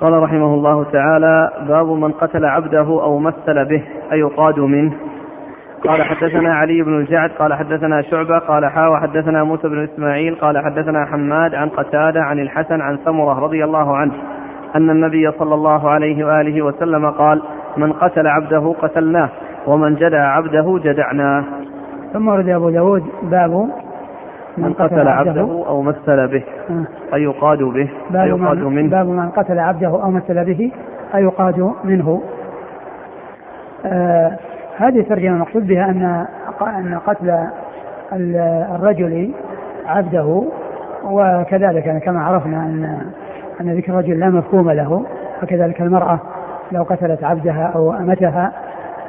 قال رحمه الله تعالى باب من قتل عبده أو مثل به أيقاد منه. قال حدثنا علي بن الجعد قال حدثنا شعبة قال حا وحدثنا موسى بن إسماعيل قال حدثنا حماد عن قتادة عن الحسن عن سمرة رضي الله عنه أن النبي صلى الله عليه وآله وسلم قال من قتل عبده قتلناه ومن جدع عبده جدعناه. ثم ورد أبو داود باب من قتل عبده أو مثل به آه. أيقاد به باب أيقاد منه باب من قتل عبده أو مثل به أيقاد منه آه هذه الترجمة المقصود بها أن أن قتل الرجل عبده وكذلك يعني كما عرفنا أن أن ذكر الرجل لا مفهوم له وكذلك المرأة لو قتلت عبدها أو أمتها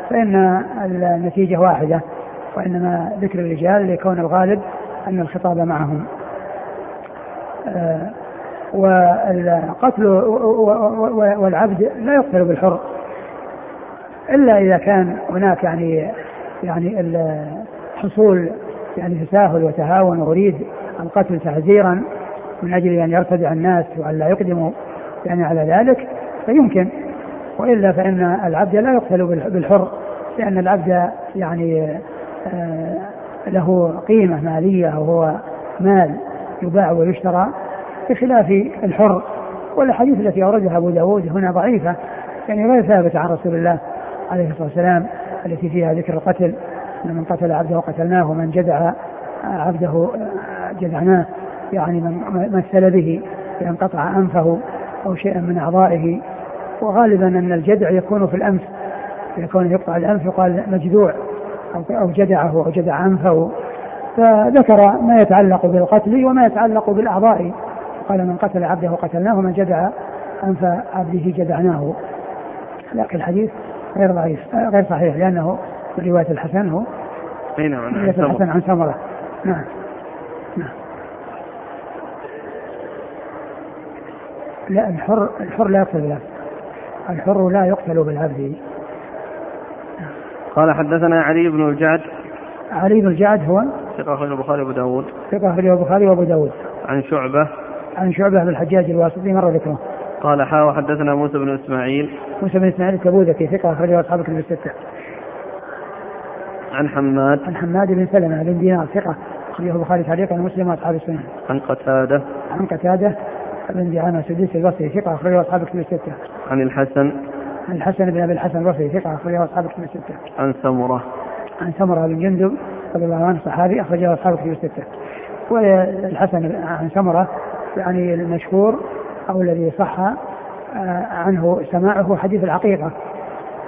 فإن النتيجة واحدة وإنما ذكر الرجال لكون الغالب أن الخطاب معهم. آه، والقتل والعبد لا يقتل بالحر. إلا إذا كان هناك يعني يعني حصول يعني تساهل وتهاون وأريد القتل تهزيرا من أجل أن يرتدع الناس وأن لا يقدموا يعني على ذلك فيمكن. وإلا فإن العبد لا يقتل بالحر لأن العبد يعني آه، له قيمة مالية وهو مال يباع ويشترى بخلاف الحر. والأحاديث التي أوردها أبو داود هنا ضعيفة يعني غير ثابتة عن رسول الله عليه الصلاة والسلام التي فيها ذكر القتل من قتل عبده قتلناه ومن جدع عبده جدعناه يعني من مثل به بأن قطع أنفه أو شيئا من أعضائه. وغالبا أن الجدع يكون في الأنف يكون يقطع الأنف يقال مجذوع. أو جدعه أو جدع أنفه فذكر ما يتعلق بالقتل وما يتعلق بالأعضاء. قال من قتل عبده قتلناه ومن جدع أنف عبده جدعناه. لكن الحديث غير ضعيف غير صحيح لأنه من رواية الحسن هو أي نعم رواية الحسن عن سمرة. نعم. نعم. لا الحر الحر لا يقتل بالعبد. الحر لا يقتل بالعبد. قال حدثنا علي بن الجعد. علي بن الجعد هو ثقة أخرجه البخاري وأبو داود. ثقة أخرجه البخاري وأبو داود. عن شعبة. عن شعبة بن الحجاج الواسطي مر ذكره. قال حا وحدثنا موسى بن إسماعيل. موسى بن إسماعيل الكبوذكي ثقة أخرجه أصحاب الكتب الستة. عن حماد. عن حماد بن سلمة بن دينار ثقة أخرجه البخاري تعليقا ومسلم وأصحاب السنن عن قتادة. عن قتادة بن دعامة السديسي البصري ثقة أخرجه أصحاب الكتب الستة. عن الحسن. عن الحسن بن أبي الحسن البصري ثقة أخرجه أصحاب الكتب الستة. عن سمرة. عن سمرة بن جندب رضي الله عنه صحابي أخرجه أصحاب الكتب الستة. والحسن عن سمرة يعني المشهور أو الذي صح آه، عنه سماعه حديث العقيقة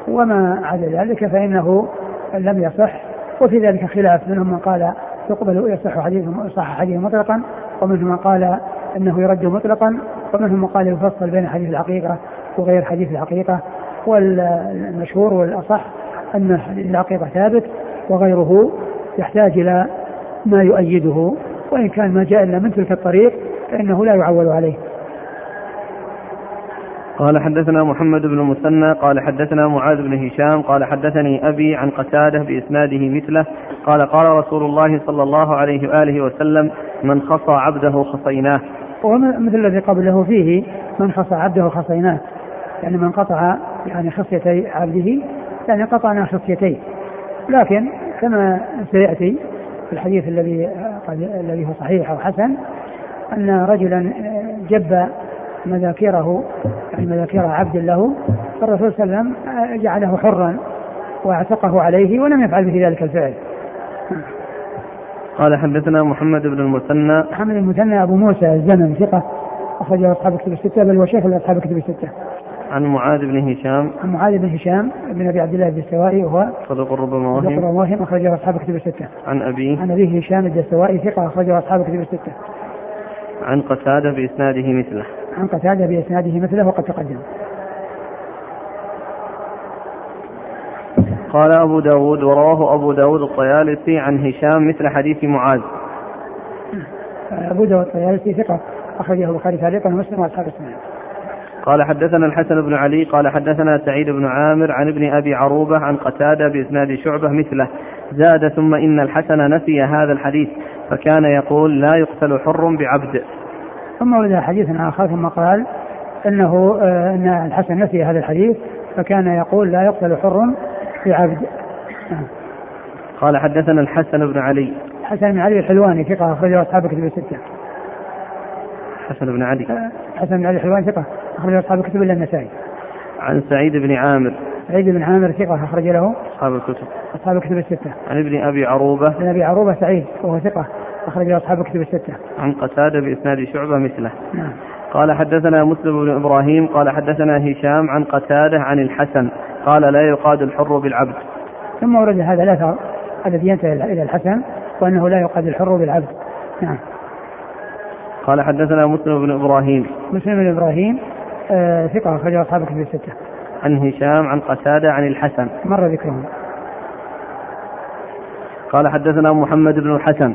وما عدا ذلك فإنه لم يصح وفي ذلك خلاف. منهم من قال يقبل يصح حديث صح حديث مطلقا ومنهم من قال إنه يرد مطلقا ومنهم من قال يفصل بين حديث العقيقه وغير حديث العقيقه والمشهور والأصح أن حديث العقيقة ثابت وغيره يحتاج إلى ما يؤيده وإن كان ما جاء إلا من تلك الطريق فإنه لا يعول عليه. قال حدثنا محمد بن المثنى قال حدثنا معاذ بن هشام قال حدثني أبي عن قتادة بإسناده مثله قال قال رسول الله صلى الله عليه وآله وسلم من خصى عبده خصيناه ومثل الذي قبله فيه من خصى عبده خصيناه يعني من قطع يعني خصيتي عبده يعني قطعنا خصيتيه لكن كما سيأتي في الحديث الذي الذي هو صحيح أو حسن أن رجلا جب مذاكيره يعني مذاكير عبد له فالرسول صلى الله عليه وسلم جعله حرا وأعتقه عليه ولم يفعل به ذلك الفعل. قال حدثنا محمد بن المثنى محمد بن المثنى أبو موسى الزمن ثقة أخرجه أصحاب كتب الستة بل هو شيخ لأصحاب كتب الستة. عن معاذ بن هشام عن معاذ بن هشام بن أبي عبد الله الدستوائي وهو صدوق ربما وهم صدوق ربما وهم أخرجه أصحاب كتب الستة. عن ابيه عن أبيه هشام الدستوائي ثقة أخرجه أصحاب كتب الستة. عن قتادة بإسناده مثله. عن قتادة بإسناده مثله وقد تقدم قال أبو داود ورواه أبو داود الطيالسي عن هشام مثل حديث معاذ أبو داود الطيالسي ثقة أخرجه البخاري تعليقا ومسلم وأصحاب السنة قال حدثنا الحسن بن علي قال حدثنا سعيد بن عامر عن ابن أبي عروبة عن قتادة بإسناد شعبة مثله زاد ثم إن الحسن نسي هذا الحديث فكان يقول لا يقتل حر بعبد. ثم ورد حديث آخر ثم قال إنه آه، إن الحسن نسي هذا الحديث فكان يقول لا يقتل حر في عبد قال حدثنا الحسن بن علي. حسن بن علي الحلواني ثقة أخرجه أصحاب الكتب الستة. حسن بن علي. آه، حسن بن علي الحلواني ثقة أخرجه أصحاب الكتب إلا النسائي. عن سعيد بن عامر سعيد بن عامر ثقة أخرج له أصحاب الكتب أصحاب الكتب الستة. عن ابن أبي عروبة عن أبي عروبة سعيد وهو ثقة أخرج له أصحاب الكتب الستة. عن قتادة بإسناد شعبة مثله. نعم. قال حدثنا مسلم بن إبراهيم قال حدثنا هشام عن قتادة عن الحسن قال لا يقاد الحر بالعبد. ثم ورد هذا الأثر الذي ينتهي إلى الحسن وأنه لا يقاد الحر بالعبد. نعم. قال حدثنا مسلم بن إبراهيم. مسلم بن إبراهيم آه ثقة أخرجه أصحاب الكتب الستة. عن هشام عن قتادة عن الحسن. مر ذكرهم. قال حدثنا محمد بن الحسن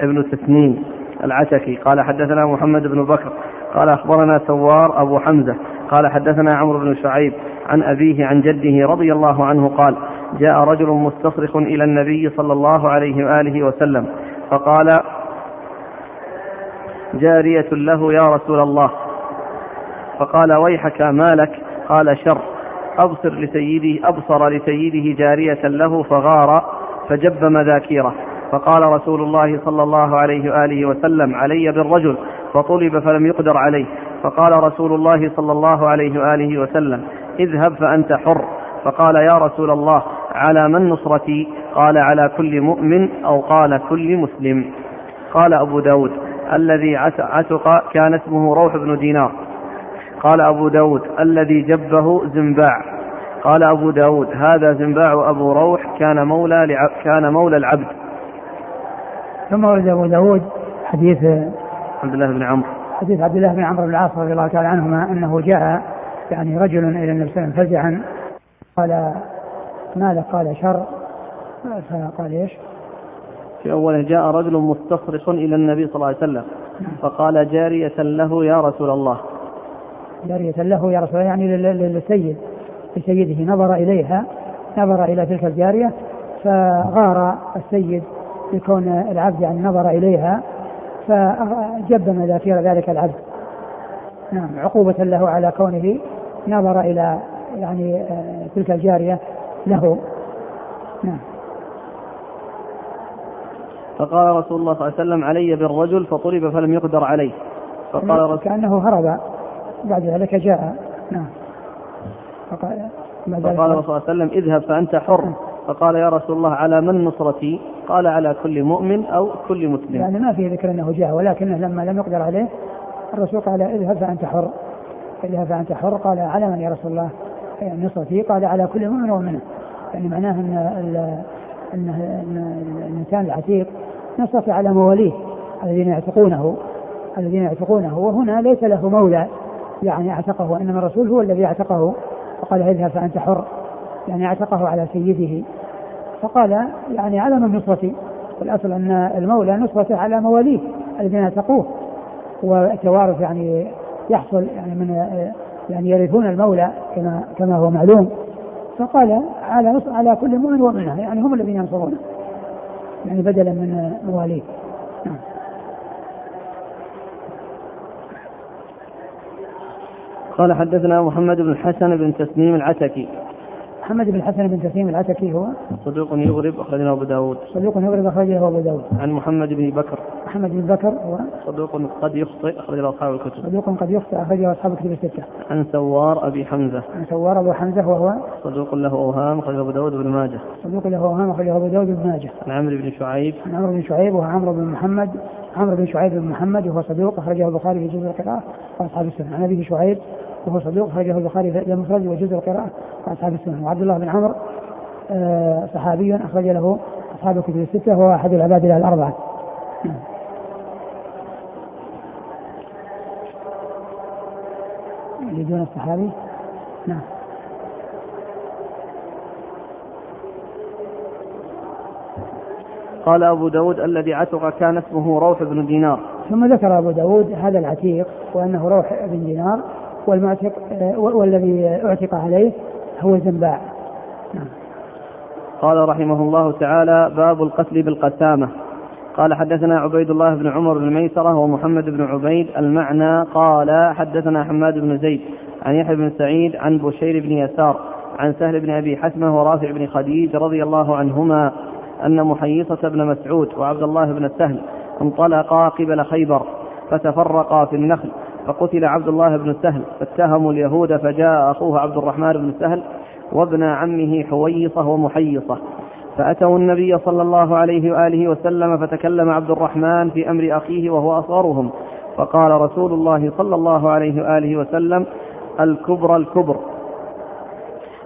ابن تسنيم العتكي قال حدثنا محمد بن بكر قال أخبرنا سوار أبو حمزة قال حدثنا عمرو بن شعيب عن أبيه عن جده رضي الله عنه قال جاء رجل مستصرخ إلى النبي صلى الله عليه وآله وسلم فقال جارية له يا رسول الله. فقال ويحك ما لك؟ قال شر. أبصر لسيده أبصر لسيده جارية له فغار فجب مذاكيره. فقال رسول الله صلى الله عليه وآله وسلم علي بالرجل. فطلب فلم يقدر عليه. فقال رسول الله صلى الله عليه وآله وسلم اذهب فأنت حر. فقال يا رسول الله على من نصرتي؟ قال على كل مؤمن أو قال كل مسلم. قال أبو داود الذي عتق كان اسمه روح بن دينار. قال أبو داود الذي جبه زنباع. قال أبو داود هذا زنباع أبو روح كان مولى كان مولى العبد. ثم ورد أبو داود حديث عبد الله بن عمرو. حديث عبد الله بن عمرو بن العاص رضي الله تعالى عنهما أنه جاء يعني رجل إلى النبي صلى الله عليه وسلم فزعا. قال ماذا قال شر؟ فقال إيش؟ في أوله جاء رجل مستصرخ إلى النبي صلى الله عليه وسلم فقال جارية له يا رسول الله. جارية له يا رسول الله يعني للسيد لسيده. نظر إليها نظر إلى تلك الجارية فغار السيد لكون العبد يعني نظر إليها فجب مذاكير ذلك العبد. نعم عقوبة له على كونه نظر إلى يعني آه، تلك الجارية له. نعم. فقال رسول الله صلى الله عليه وسلم علي بالرجل فطلب فلم يقدر عليه. فقال رسول كأنه هرب. بعد ذلك جاء. نعم. فقال فقال الرسول صلى الله عليه وسلم اذهب فأنت حر. فقال يا رسول الله على من نصرتي؟ قال على كل مؤمن أو كل مسلم. يعني ما في ذكر أنه جاء ولكنه لما لم يقدر عليه الرسول قال اذهب فأنت حر. اذهب فأنت حر. قال على من يا رسول الله؟ يعني نصرتي. قال على كل مؤمن ومنه يعني معناه أن أن الإنسان العتيق نصرته على مواليه الذين يعتقونه الذين يعتقونه وهنا ليس له مولى يعني أعتقه وإنما الرسول هو الذي أعتقه وقال اذهب فأنت حر يعني أعتقه على سيده. فقال يعني على من نصرتي؟ والأصل أن المولى نصرته على مواليه الذين أعتقوه والتوارث يعني يحصل يعني من يعني يرثون المولى كما كما هو معلوم. فقال على على كل مؤمن ومنه يعني هم الذين ينصرونه. يعني بدلا من مواليه نعم. قال حدثنا محمد بن الحسن بن تسنيم العتكي. محمد بن الحسن بن تسليم العتكي هو. صدوق يغرب أخرجه أبو داود. صدوق يغرب أخرجه أبو داود. عن محمد بن بكر. محمد بن بكر هو. صدوق قد يخطئ أخرجه أصحاب الكتب. صدوق قد يخطئ أخرجه أصحاب الكتب الستة. عن سوار أبي حمزة. عن سوار أبو حمزة وهو. صدوق له أوهام أخرجه أبو داود بن ماجه. صدوق له أوهام أخرجه أبو داود بن ماجه. عن عمرو بن شعيب. عن عمرو بن شعيب وهو عمرو بن محمد. عمرو بن شعيب بن محمد وهو صدوق أخرجه البخاري في جزء القراءة. وأصحاب السنة. عن أبيه شعيب وهو صدوق أخرجه البخاري في المفرد وجزء القراءة وأصحاب السنة. وعبد الله بن عمرو آه، صحابي أخرج له أصحاب الكتب الستة وهو أحد العباد الأربعة. يريدون الصحابي؟ نعم. قال أبو داود الذي عتق كان اسمه روح بن دينار. ثم ذكر أبو داود هذا العتيق وأنه روح بن دينار. والمعتق آه، والذي أعتق عليه هو زنباع نعم. قال رحمه الله تعالى باب القتل بالقسامة. قال حدثنا عبيد الله بن عمر بن ميسرة ومحمد بن عبيد المعنى قال حدثنا حماد بن زيد عن يحيى بن سعيد عن بشير بن يسار عن سهل بن أبي حسمة ورافع بن خديج رضي الله عنهما أن محيصة بن مسعود وعبد الله بن السهل انطلقا قبل خيبر فتفرقا في النخل. فقتل عبد الله بن السهل فاتهموا اليهود فجاء أخوه عبد الرحمن بن السهل وابن عمه حويصة ومحيصة. فأتوا النبي صلى الله عليه وآله وسلم فتكلم عبد الرحمن في أمر أخيه وهو أصغرهم. فقال رسول الله صلى الله عليه وآله وسلم الكبر الكبر.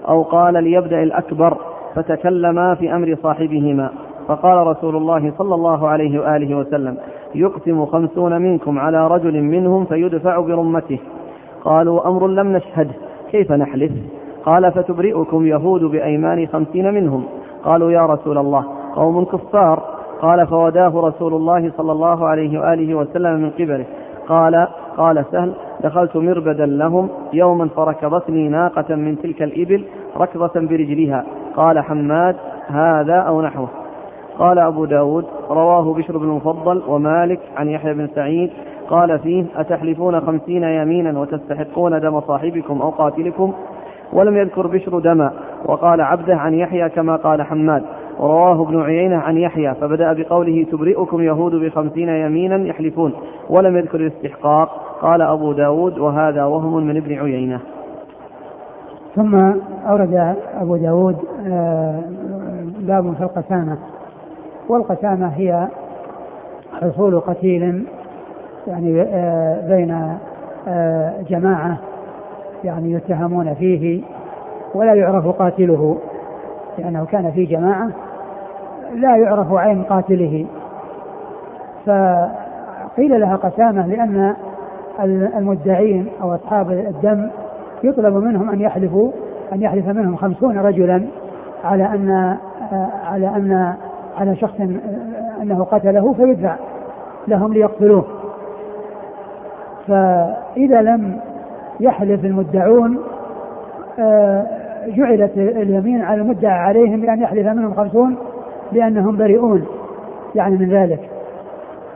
أو قال ليبدأ الأكبر. فتكلما في أمر صاحبهما. فقال رسول الله صلى الله عليه وآله وسلم يقسم خمسون منكم على رجل منهم فيدفع برمته. قالوا أمر لم نشهده كيف نحلف؟ قال فتبرئكم يهود بأيمان خمسين منهم. قالوا يا رسول الله قوم كفار. قال فوداه رسول الله صلى الله عليه وآله وسلم من قبله. قال قال سهل دخلت مربدا لهم يوما فركضتني ناقة من تلك الإبل ركضة برجلها. قال حماد هذا أو نحوه. قال أبو داود رواه بشر بن المفضل ومالك عن يحيى بن سعيد قال فيه أتحلفون خمسين يمينا وتستحقون دم صاحبكم أو قاتلكم؟ ولم يذكر بشر دما وقال عبده عن يحيى كما قال حماد ورواه ابن عيينة عن يحيى فبدأ بقوله تبرئكم يهود بخمسين يمينا يحلفون ولم يذكر الاستحقاق قال أبو داود وهذا وهم من ابن عيينة. ثم أورد أبو داود آه، باب في القسامة. والقسامة هي حصول قتيل يعني آه، بين آه، جماعة يعني يتهمون فيه ولا يعرف قاتله لأنه كان في جماعة لا يعرف عين قاتله. فقيل لها قسامة لأن المدعين أو أصحاب الدم يطلب منهم أن يحلفوا أن يحلف منهم خمسون رجلا على أن على أن على شخص أنه قتله فيدفع لهم ليقتلوه. فإذا لم يحلف المدعون آه، جعلت اليمين على المدعى عليهم بأن يحلف منهم خمسون بأنهم بريئون يعني من ذلك.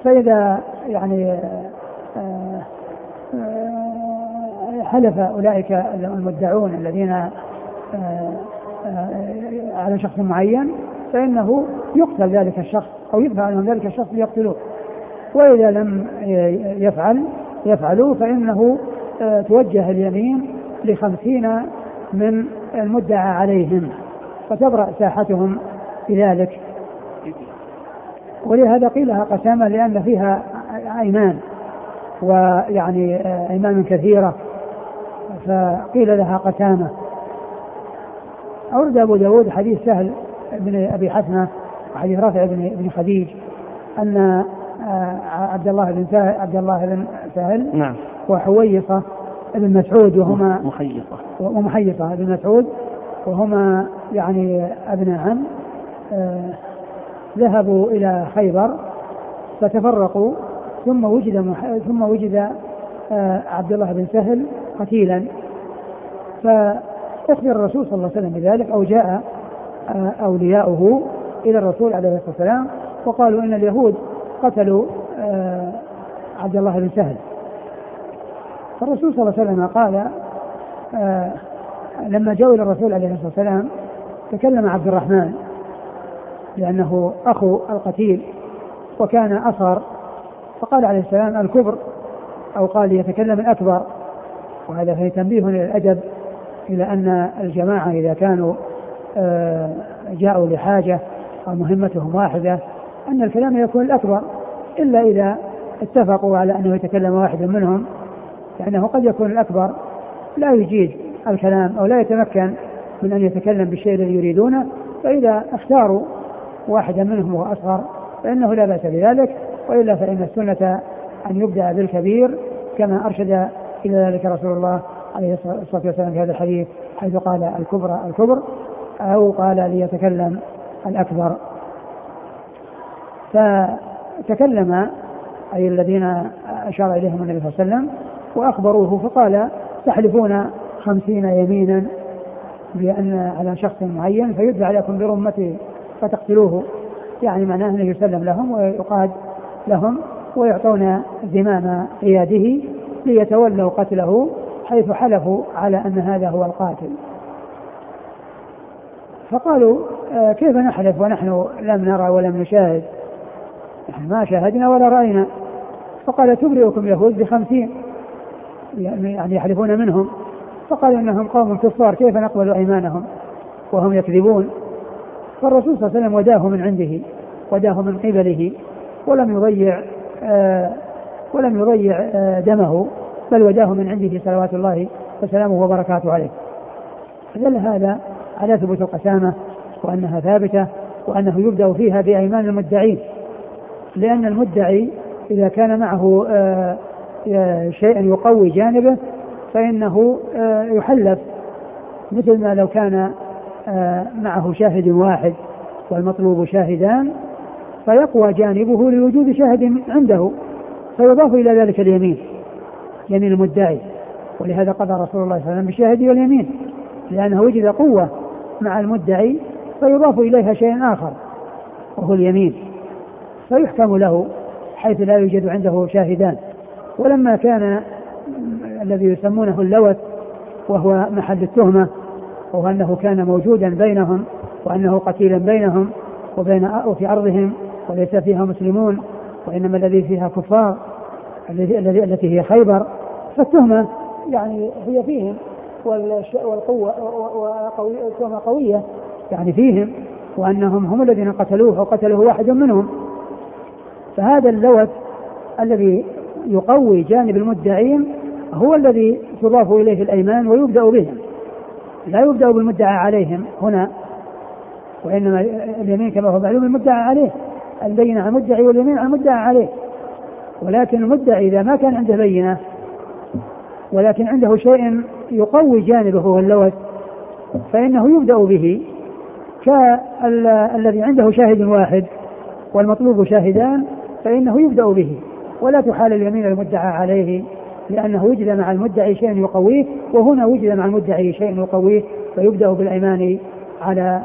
فإذا يعني آه، آه، حلف أولئك المدعون الذين على شخص معين فإنه يقتل ذلك الشخص أو يدفع عنهم ذلك الشخص ليقتلوه. وإذا لم يفعل يفعلوا فإنه توجه اليمين لخمسين من المدعى عليهم فتبرأ ساحتهم بذلك. ولهذا قيل لها قسامة لأن فيها أيمان ويعني أيمان كثيرة. فقيل لها قسامة. أورد أبو داود حديث سهل بن أبي حسنة وحديث رافع بن بن خديج أن عبد الله بن سهل عبد الله بن سهل نعم. وحويصة ابن مسعود وهما محيصة ومحيصة ابن مسعود وهما يعني ابن عم آه ذهبوا إلى خيبر فتفرقوا ثم وجد مح... ثم وجد آه عبد الله بن سهل قتيلا. فأخبر الرسول صلى الله عليه وسلم بذلك أو جاء آه أولياؤه إلى الرسول عليه الصلاة والسلام وقالوا إن اليهود قتلوا آه عبد الله بن سهل. فالرسول صلى الله عليه وسلم قال آه لما جاءوا إلى الرسول عليه الصلاة والسلام تكلم عبد الرحمن لأنه أخو القتيل وكان أصغر فقال عليه السلام الكبر أو قال يتكلم الأكبر. وهذا فيه تنبيه للأدب إلى أن الجماعة إذا كانوا آه جاءوا لحاجة أو مهمتهم واحدة أن الكلام يكون الاكبر إلا إذا اتفقوا على أنه يتكلم واحد منهم لأنه قد يكون الأكبر. لا يجيد الكلام أو لا يتمكن من أن يتكلم بالشيء الذي يريدونه فإذا اختاروا واحدا منهم وهو أصغر فإنه لا بأس بذلك وإلا فإن السنة أن يبدأ بالكبير كما أرشد إلى ذلك رسول الله عليه الصلاة والسلام في هذا الحديث حيث قال الكبرى الكبر أو قال ليتكلم الأكبر. فتكلم أي الذين أشار إليهم النبي صلى الله عليه وسلم وأخبروه فقال تحلفون خمسين يمينا بأن على شخص معين فيدفع لكم برمته فتقتلوه. يعني معناه أنه يسلم لهم ويقاد لهم ويعطون زمام قياده ليتولوا قتله حيث حلفوا على أن هذا هو القاتل. فقالوا آه، كيف نحلف ونحن لم نرى ولم نشاهد؟ نحن ما شاهدنا ولا رأينا. فقال تبرئكم يهود بخمسين يعني يحلفون منهم. فقال إنهم قوم كفار كيف نقبل إيمانهم؟ وهم يكذبون. فالرسول صلى الله عليه وسلم وداه من عنده وداه من قبله ولم يضيع آه ولم يضيع آه دمه بل وداه من عنده صلوات الله وسلامه وبركاته عليه. فدل هذا على ثبوت القسامة وأنها ثابتة وأنه يبدأ فيها بأيمان المدعين لأن المدعي إذا كان معه آه شيء يقوي جانبه فإنه آه، يحلف. مثل ما لو كان آه، معه شاهد واحد والمطلوب شاهدان فيقوى جانبه لوجود شاهد عنده فيضاف إلى ذلك اليمين يمين المدعي. ولهذا قضى رسول الله صلى الله عليه وسلم بالشاهد واليمين لأنه وجد قوة. مع المدعي فيضاف إليها شيء آخر وهو اليمين. فيحكم له حيث لا يوجد عنده شاهدان. ولما كان الذي يسمونه اللوث وهو محل التهمة وهو أنه كان موجودا بينهم وأنه قتيلا بينهم وبين وفي أرضهم وليس فيها مسلمون وإنما الذي فيها كفار الذي التي هي خيبر فالتهمة يعني هي فيهم. والقوة والتهمة قوية. يعني فيهم وأنهم هم الذين قتلوه وقتله واحد منهم. فهذا اللوث الذي يقوي جانب المدعين هو الذي تضاف إليه الأيمان ويبدأ بهم لا يبدأ بالمدعى عليهم هنا وإنما اليمين كما هو معلوم المدعى عليه. البينة على المدعي واليمين على المدعى عليه. ولكن المدعي إذا ما كان عنده بينة ولكن عنده شيء يقوي جانبه هو اللوث فإنه يبدأ به كالذي عنده شاهد واحد والمطلوب شاهدان فإنه يبدأ به. ولا تحال اليمين المدعى عليه لأنه وجد مع المدعي شيء يقويه وهنا وجد مع المدعي شيء يقويه فيبدأ بالأيمان على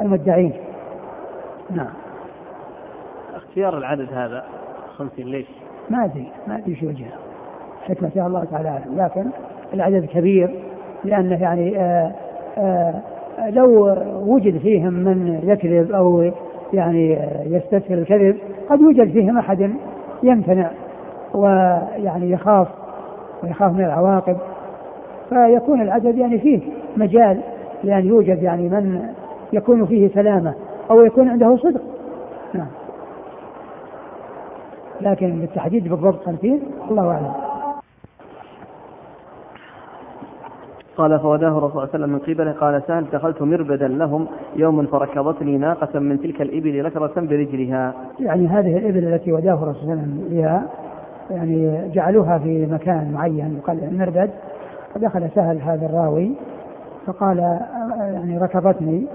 المدعين. نعم. اختيار العدد هذا خمسين ليش؟ ما أدري ما أدري شو وجهه. حكمة الله تعالى أعلم لكن العدد كبير لأنه يعني آآ آه، آآ آه، لو وجد فيهم من يكذب أو يعني يستسهل الكذب قد يوجد فيهم أحد يمتنع ويعني يخاف ويخاف من العواقب. فيكون العدد يعني فيه مجال لأن يوجد يعني من يكون فيه سلامة أو يكون عنده صدق. نعم. لكن بالتحديد بالضبط خمسين الله أعلم. قال فوداه الرسول صلى الله عليه وسلم من قبله قال سهل دخلت مربدا لهم يوما فركضتني ناقة من تلك الإبل لكرة برجلها. يعني هذه الإبل التي وداه الرسول صلى الله عليه وسلم بها يعني جعلوها في مكان معين يقال المربد فدخل سهل هذا الراوي فقال يعني ركضتني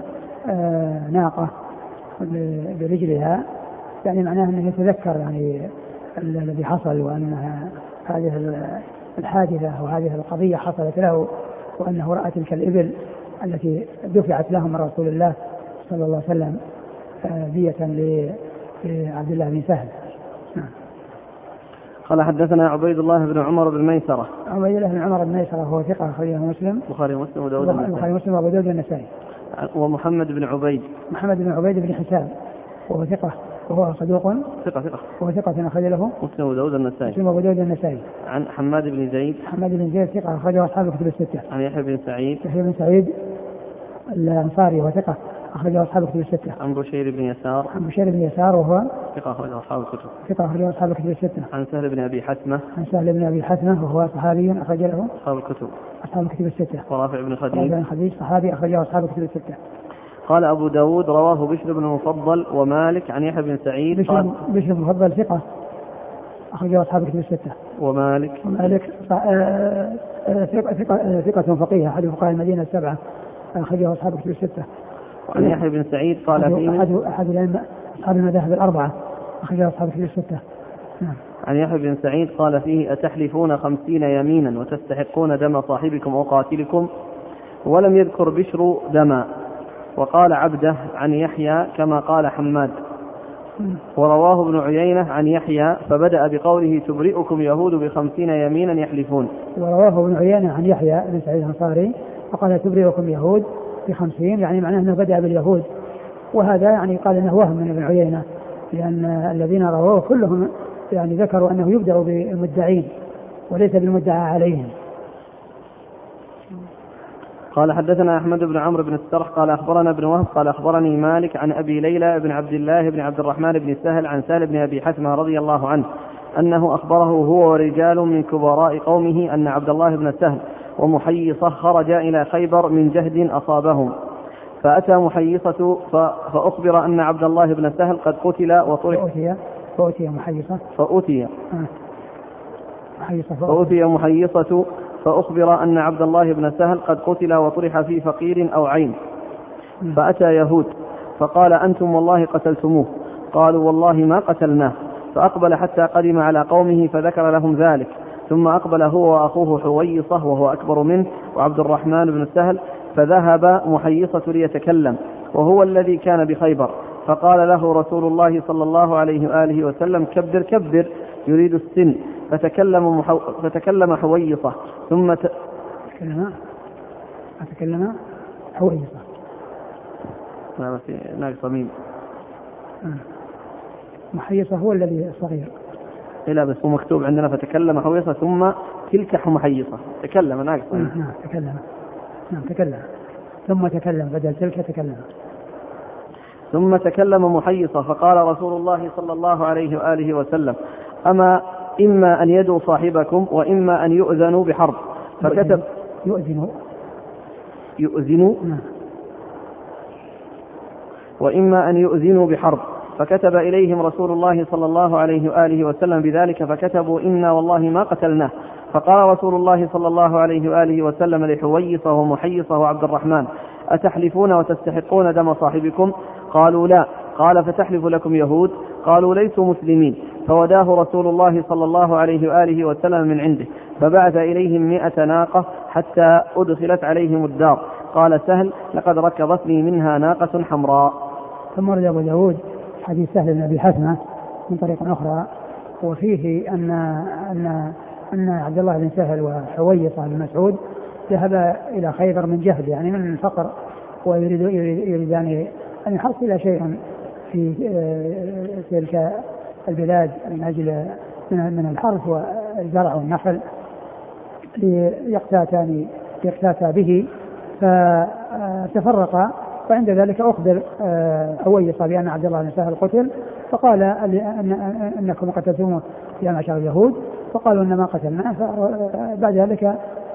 آه، ناقة برجلها. يعني معناه أنه يتذكر يعني الذي حصل وأنها هذه الحادثة وهذه القضية حصلت له. وانه رأى تلك الإبل التي دفعت له من رسول الله صلى الله عليه وسلم آه، دية لعبد الله بن سهل. نعم. قال حدثنا عبيد الله بن عمر بن ميسرة. عبيد الله بن عمر بن ميسرة هو ثقة أخرجه مسلم. البخاري ومسلم وداود البخاري ومسلم وأبو داود النسائي. ومحمد بن عبيد. محمد بن عبيد بن حساب وهو ثقة. وهو صدوق ثقة ثقة وهو ثقة أخرج له مسلم وأبو داود النسائي مسلم وأبو داود النسائي عن حماد بن زيد حماد بن زيد ثقة أخرجه أصحاب الكتب الستة عن يحيى بن سعيد يحيى بن سعيد الأنصاري وهو ثقة أخرجه أصحاب الكتب الستة. عن بشير بن يسار. عن بشير بن يسار وهو ثقة أخرجه أصحاب الكتب. ثقة أخرجه أصحاب الكتب الستة. عن سهل بن أبي حتمة. عن سهل بن أبي حتمة وهو صحابي أخرج له أصحاب الكتب. أصحاب الكتب الستة. ورافع بن خديج. رافع بن خديج صحابي أخرجه أصحاب الكتب الستة. قال أبو داود رواه بشر بن المفضل ومالك عن يحيى بن سعيد بشر, بشر بن المفضل ثقة أخرجه أصحاب الكتب الستة. ومالك ومالك آه، آه، ثقة ثقة ثقة فقيه أحد فقهاء المدينة السبعة أخرجه أصحاب الكتب الستة. وعن يحيى بن سعيد قال فيه أحد أحد الأئمة أصحاب المذاهب الأربعة أخرجه أصحاب الكتب الستة. نعم. عن يحيى بن سعيد قال فيه أتحلفون خمسين يمينا وتستحقون دم صاحبكم أو قاتلكم ولم يذكر بشر دما وقال عبده عن يحيى كما قال حماد. ورواه ابن عيينة عن يحيى فبدأ بقوله تبرئكم يهود بخمسين يمينا يحلفون. ورواه ابن عيينة عن يحيى بن سعيد الأنصاري فقال تبرئكم يهود بخمسين. يعني معناه أنه بدأ باليهود. وهذا يعني قال أنه وهم من ابن عيينة لأن الذين رووه كلهم يعني ذكروا أنه يبدأ بالمدعين وليس بالمدعى عليهم. قال حدثنا أحمد بن عمرو بن السرح قال أخبرنا ابن وهب قال أخبرني مالك عن أبي ليلى بن عبد الله بن عبد الرحمن بن سهل عن سهل بن أبي حسمه رضي الله عنه أنه أخبره هو ورجال من كبراء قومه أن عبد الله بن سهل ومحيصه خرجا إلى خيبر من جهد أصابهم. فأتى محيصة فأخبر أن عبد الله بن سهل قد قتل وطرح فأتي فأتي محيصة. فأتي آه. محيصة فأتي محيصة فأخبر أن عبد الله بن سهل قد قتل وطرح في فقير أو عين. فأتى يهود فقال أنتم والله قتلتموه. قالوا والله ما قتلناه. فأقبل حتى قدم على قومه فذكر لهم ذلك. ثم أقبل هو وأخوه حويصة وهو أكبر منه وعبد الرحمن بن سهل فذهب محيصة ليتكلم وهو الذي كان بخيبر. فقال له رسول الله صلى الله عليه وآله وسلم كبر كبر يريد السن. فتكلم محو... فتكلم حويصة ثم ت... تكلم أتكلم حويصة. لا بس ناقصة ميم آه. محيصة هو الذي الصغير إيه لا بس هو مكتوب عندنا فتكلم حويصة ثم تلك محيصة تكلم ناقصة نعم نعم تكلم. نعم تكلم. ثم تكلم بدل تلك تكلم. ثم تكلم محيصة فقال رسول الله صلى الله عليه وآله وسلم أما إما أن يدعو صاحبكم وإما أن يؤذنوا بحرب. فكتب يؤذن. يؤذنوا نعم. وإما أن يؤذنوا بحرب. فكتب إليهم رسول الله صلى الله عليه وآله وسلم بذلك فكتبوا إنا والله ما قتلناه. فقال رسول الله صلى الله عليه وآله وسلم لحويصة ومحيصة وعبد الرحمن أتحلفون وتستحقون دم صاحبكم؟ قالوا لا. قال فتحلف لكم يهود؟ قالوا ليسوا مسلمين. فوداه رسول الله صلى الله عليه وآله وسلم من عنده. فبعث إليهم مئة ناقة حتى أدخلت عليهم الدار. قال سهل لقد ركضتني منها ناقة حمراء. ثم ورد أبو داود حديث سهل بن أبي حسمة من طريق أخرى وفيه أن أن أن عبد الله بن سهل وحويصة بن مسعود ذهب إلى خيبر من جهد يعني من الفقر ويريد يريدان أن يحصل شيئا. في آه، تلك البلاد من أجل من الحرث والزرع والنخل ليقتاتان يقتاتا به. فتفرقا وعند ذلك أخبر آه، حويصة بأن عبد الله بن سهل قتل فقال أن أنكم قتلتموه يا معشر اليهود فقالوا إنما قتلناه بعد ذلك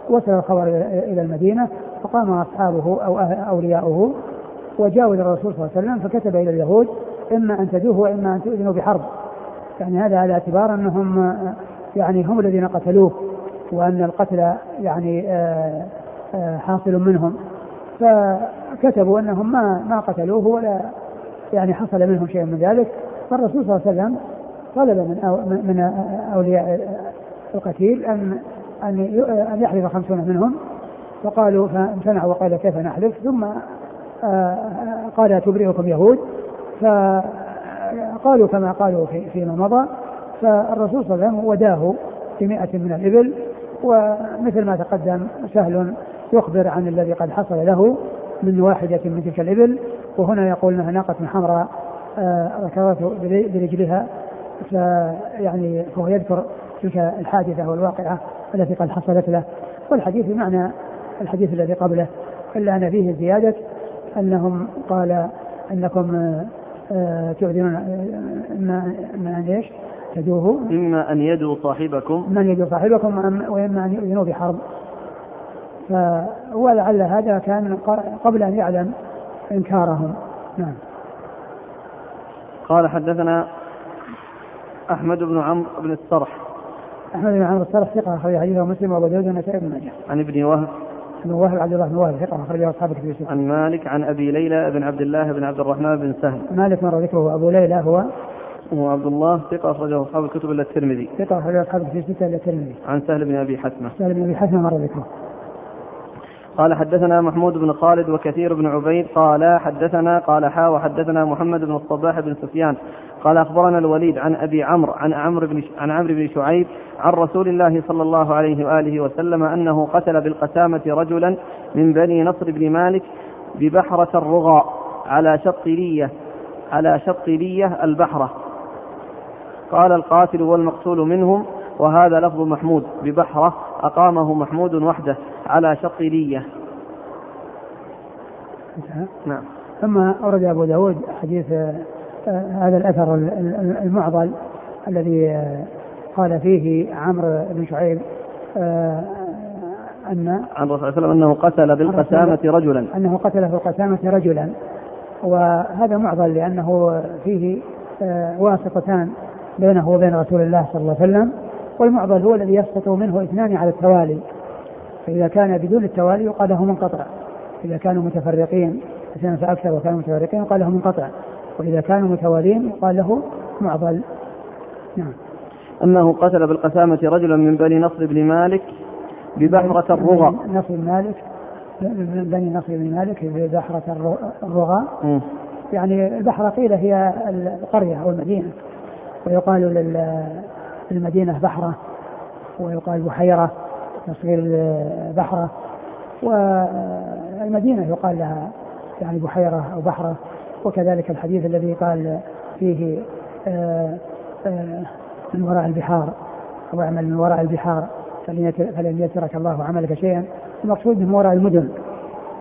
وصل الخبر إلى المدينة فقام أصحابه أو أولياؤه وجاءوا إلى الرسول صلى الله عليه وسلم فكتب إلى اليهود إما أن تدوه وإما أن تؤذنوا بحرب. يعني هذا على اعتبار أنهم يعني هم الذين قتلوه وأن القتل يعني آه، آه، حاصل منهم. فكتبوا أنهم ما ما قتلوه ولا يعني حصل منهم شيء من ذلك. فالرسول صلى الله عليه وسلم طلب من من أولياء القتيل أن أن أن يحلف خمسون منهم. فقالوا فامتنعوا وقال كيف نحلف ثم قال تبرئكم يهود فقالوا كما قالوا في فيما مضى فالرسول صلى الله عليه وسلم وداه بمئة من الإبل ومثل ما تقدم سهل يخبر عن الذي قد حصل له من واحدة من تلك الإبل وهنا يقول أنها ناقة حمراء آه، ركضته برجلها فيعني فهو يذكر تلك الحادثة والواقعة التي قد حصلت له. والحديث بمعنى الحديث الذي قبله إلا أن فيه زيادة أنهم قال أنكم آه، تؤذنون إما إما أن إيش؟ تدوه. إما أن يدوا صاحبكم. إما أن يدوا صاحبكم وإما أن يؤذنوا بحرب ولعل هذا كان قبل أن يعلم إنكارهم. نعم. قال حدثنا أحمد بن عمرو بن الصرح أحمد بن عمرو الصرح ثقة أخرج حديثه مسلم وأبو داود والنسائي بن ماجه. عن ابن وهب بن وهب عبد الله بن وهب ثقة أخرجه أصحاب الكتب الستة. عن مالك عن أبي ليلى بن عبد الله بن عبد الرحمن بن سهل. مالك مر ذكره أبو ليلى هو هو عبد الله ثقة أخرجه أصحاب الكتب إلا الترمذي. ثقة أخرجه أصحاب الكتب الستة إلا الترمذي. عن سهل بن أبي حسمة. سهل بن أبي حسمة مر ذكره. قال حدثنا محمود بن خالد وكثير بن عبيد قال حدثنا قال حا وحدثنا محمد بن الصباح بن سفيان قال أخبرنا الوليد عن أبي عمرو عن عمرو بن عن عمرو بن شعيب عن رسول الله صلى الله عليه وآله وسلم أنه قتل بالقسامة رجلا من بني نصر بن مالك ببحرة الرغى على شط لية على شط لية البحرة. قال القاتل والمقتول منهم وهذا لفظ محمود ببحرة أقامه محمود وحده على شط لية نعم. ثم أورد أبو داود حديث آه، هذا الأثر المعضل الذي آه، قال فيه عمرو بن شعيب آه، أن عن الرسول صلى الله عليه وسلم أنه قتل بالقسامة رجلا. أنه قتل بالقسامة رجلا. وهذا معضل لأنه فيه واسطتان بينه وبين رسول الله صلى الله عليه وسلم. والمعضل هو الذي يسقط منه اثنان على التوالي. فإذا كان بدون التوالي يقال له منقطع. إذا كانوا متفرقين اثنين فأكثر وكانوا متفرقين يقال له منقطع. وإذا كانوا متوالين يقال له معضل. نعم. أنه قتل بالقسامة رجلا من بني نصر بن مالك ببحرة الرغى. نصر بن مالك. بني نصر بن مالك ببحرة الرغى. يعني البحرة قيل هي القرية أو المدينة. ويقال للمدينة بحرة ويقال بحيرة تصغير بحرة والمدينة يقال لها يعني بحيرة أو بحرة وكذلك الحديث الذي قال فيه آه، آه، من وراء البحار أو اعمل من وراء البحار فلن يترك الله عملك شيئا المقصود من وراء المدن.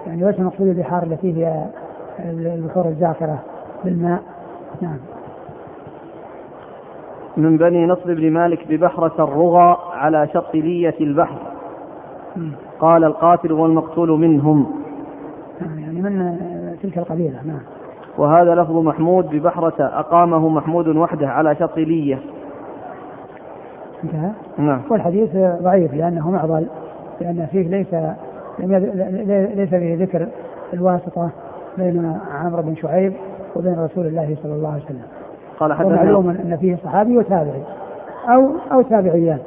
يعني ليس المقصود البحار التي هي البحور الزاخرة بالماء. نعم. من بني نصر بن مالك ببحرة الرغى على شط لية البحر. قال القاتل والمقتول منهم. نعم، يعني من تلك القبيلة؟ نعم. وهذا لفظ محمود ببحرة أقامه محمود وحده على شط لية. انتهى؟ نعم. والحديث ضعيف لأنه معضل لأن فيه ليس ليس فيه ذكر الواسطة بين عمرو بن شعيب وبين رسول الله صلى الله عليه وسلم. قال حدثنا ومعلوم أن فيه صحابي وتابعي. أو أو تابعيان.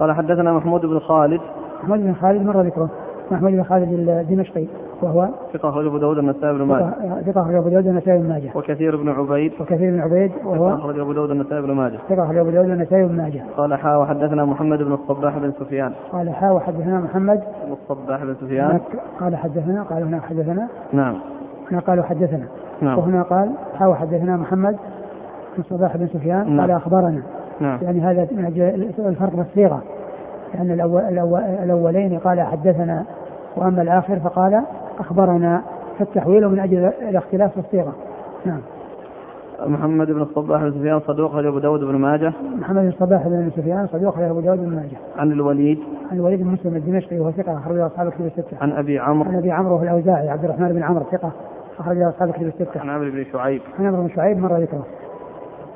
قال حدثنا محمود بن خالد. محمود بن خالد مر ذكره. محمود بن خالد الدمشقي وهو ثقة أخرج أبو داود النسائي بن ماجه. ثقة أخرج أبو داود النسائي بن ماجه. وكثير بن عبيد. وكثير بن عبيد وهو أخرج أبو داود النسائي بن ماجه. ثقة أخرج أبو داود النسائي بن ماجه. قال حا وحدثنا محمد بن الصباح بن سفيان. قال حا وحدثنا محمد بن الصباح بن سفيان. قال حدثنا قال هناك حدثنا نعم. هنا قالوا حدثنا. نعم. وهنا قال حا وحدثنا محمد بن الصباح بن سفيان. نعم. قال أخبرنا. نعم. يعني هذا من أجل الفرق بالصيغة لأن الأول الأول الأولين قال حدثنا وأما الآخر فقال أخبرنا. فالتحويل من أجل الاختلاف في الصيغة. نعم. محمد بن الصباح بن سفيان صدوق أخرج أبو داود بن ماجه. محمد بن الصباح بن سفيان صدوق أخرج أبو داود بن ماجه. عن الوليد. عن الوليد بن مسلم الدمشقي وهو ثقة أخرج أصحاب الكتب الستة. عن أبي عمرو. عن أبي عمرو الأوزاعي عبد الرحمن بن عمرو ثقة. أخرج أصحاب الكتب الستة. عن عمرو بن شعيب. عن عمرو بن شعيب مر ذكره.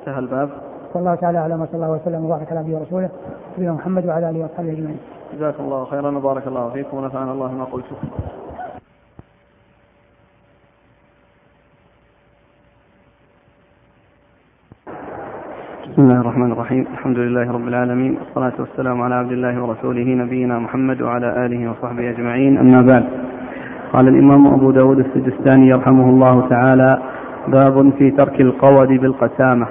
انتهى الباب. والله تعالى أعلم وصلى الله وسلم وبارك على نبينا ورسوله نبينا محمد وعلى آله وأصحابه أجمعين. جزاكم الله خيرا وبارك الله فيكم ونفعنا الله ما قلتم. بسم الله الرحمن الرحيم. الحمد لله رب العالمين والصلاة والسلام على عبد الله ورسوله نبينا محمد وعلى آله وصحبه أجمعين. أما بعد قال الإمام أبو داود السجستاني يرحمه الله تعالى باب في ترك القود بالقسامة.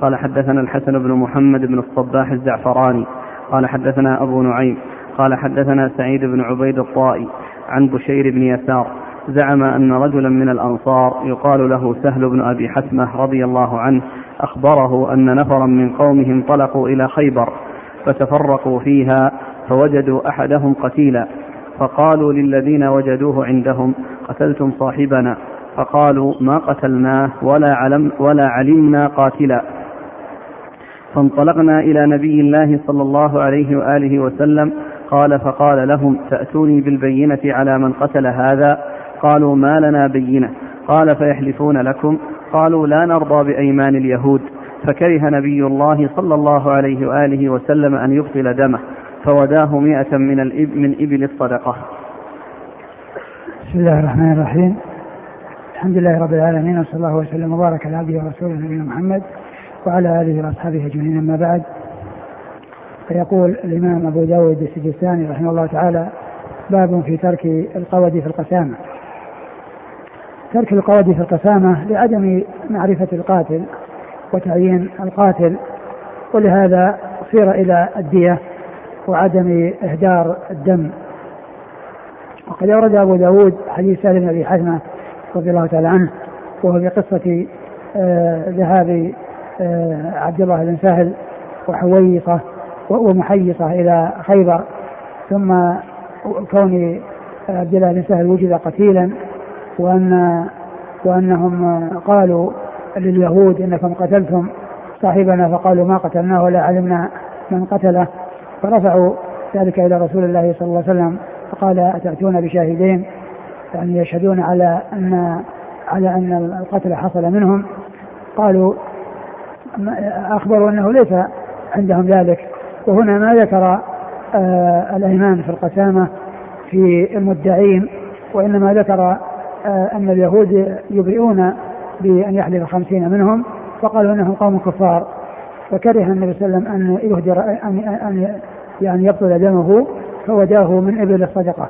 قال حدثنا الحسن بن محمد بن الصباح الزعفراني. قال حدثنا أبو نعيم. قال حدثنا سعيد بن عبيد الطائي عن بشير بن يسار. زعم أن رجلا من الأنصار يقال له سهل بن أبي حتمة رضي الله عنه أخبره أن نفرا من قومه انطلقوا إلى خيبر فتفرقوا فيها فوجدوا أحدهم قتيلا. فقالوا للذين وجدوه عندهم قتلتم صاحبنا. فقالوا ما قتلناه ولا, علم ولا علمنا قاتلا. فانطلقنا إلى نبي الله صلى الله عليه وآله وسلم. قال فقال لهم تأتوني بالبينة على من قتل هذا؟ قالوا ما لنا بينة. قال فيحلفون لكم؟ قالوا لا نرضى بأيمان اليهود. فكره نبي الله صلى الله عليه وآله وسلم أن يبطل دمه. فوداه مئة من الإب من إبل الصدقة. بسم الله الرحمن الرحيم. الحمد لله رب العالمين وصلى الله وسلم وبارك على عبده ورسوله نبينا محمد وعلى آله وأصحابه أجمعين أما بعد. فيقول الإمام أبو داود السجستاني رحمه الله تعالى باب في ترك القود في القسامة. ترك القود في القسامة لعدم معرفة القاتل وتعيين القاتل ولهذا صير إلى الدية. وعدم إهدار الدم. وقد أورد أبو داود حديث سالم بن أبي حزمة رضي الله تعالى عنه وهو في قصة آه ذهاب آه عبد الله بن سهل وحويصة ومحيصة إلى خيبر ثم كون عبد الله بن سهل وجد قتيلا وأن وأنهم قالوا لليهود إنكم قتلتم صاحبنا فقالوا ما قتلناه ولا علمنا من قتله. فرفعوا ذلك إلى رسول الله صلى الله عليه وسلم فقال أتأتون بشاهدين؟ يعني يشهدون على أن على أن القتل حصل منهم. قالوا أخبروا أنه ليس عندهم ذلك. وهنا ما ذكر آه الأيمان في القسامة في المدعين وإنما ذكر آه أن اليهود يبرئون بأن يحلف خمسين منهم فقالوا أنهم قوم كفار. فكره النبي صلى الله عليه وسلم أن يهدر أن, أن يعني يبطل دمه فوداه من إبل الصدقة.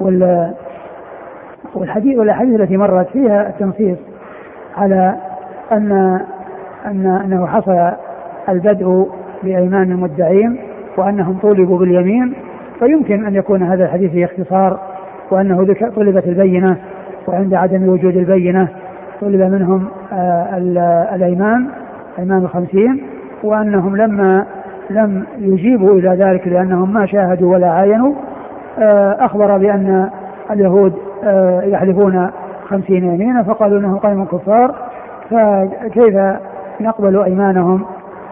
وال والحديث والأحاديث التي مرت فيها التنصيص على ان ان أنه حصل البدء بأيمان المدعين وأنهم طولبوا باليمين فيمكن أن يكون هذا الحديث فيه اختصار وأنه طلبت البينة وعند عدم وجود البينة طلب منهم الأيمان ايمان الخمسين وأنهم لما لم يجيبوا إلى ذلك لأنهم ما شاهدوا ولا عاينوا أخبر بأن اليهود يحلفون خمسين يمينا فقالوا إنهم قوم كفار فكيف نقبل أيمانهم؟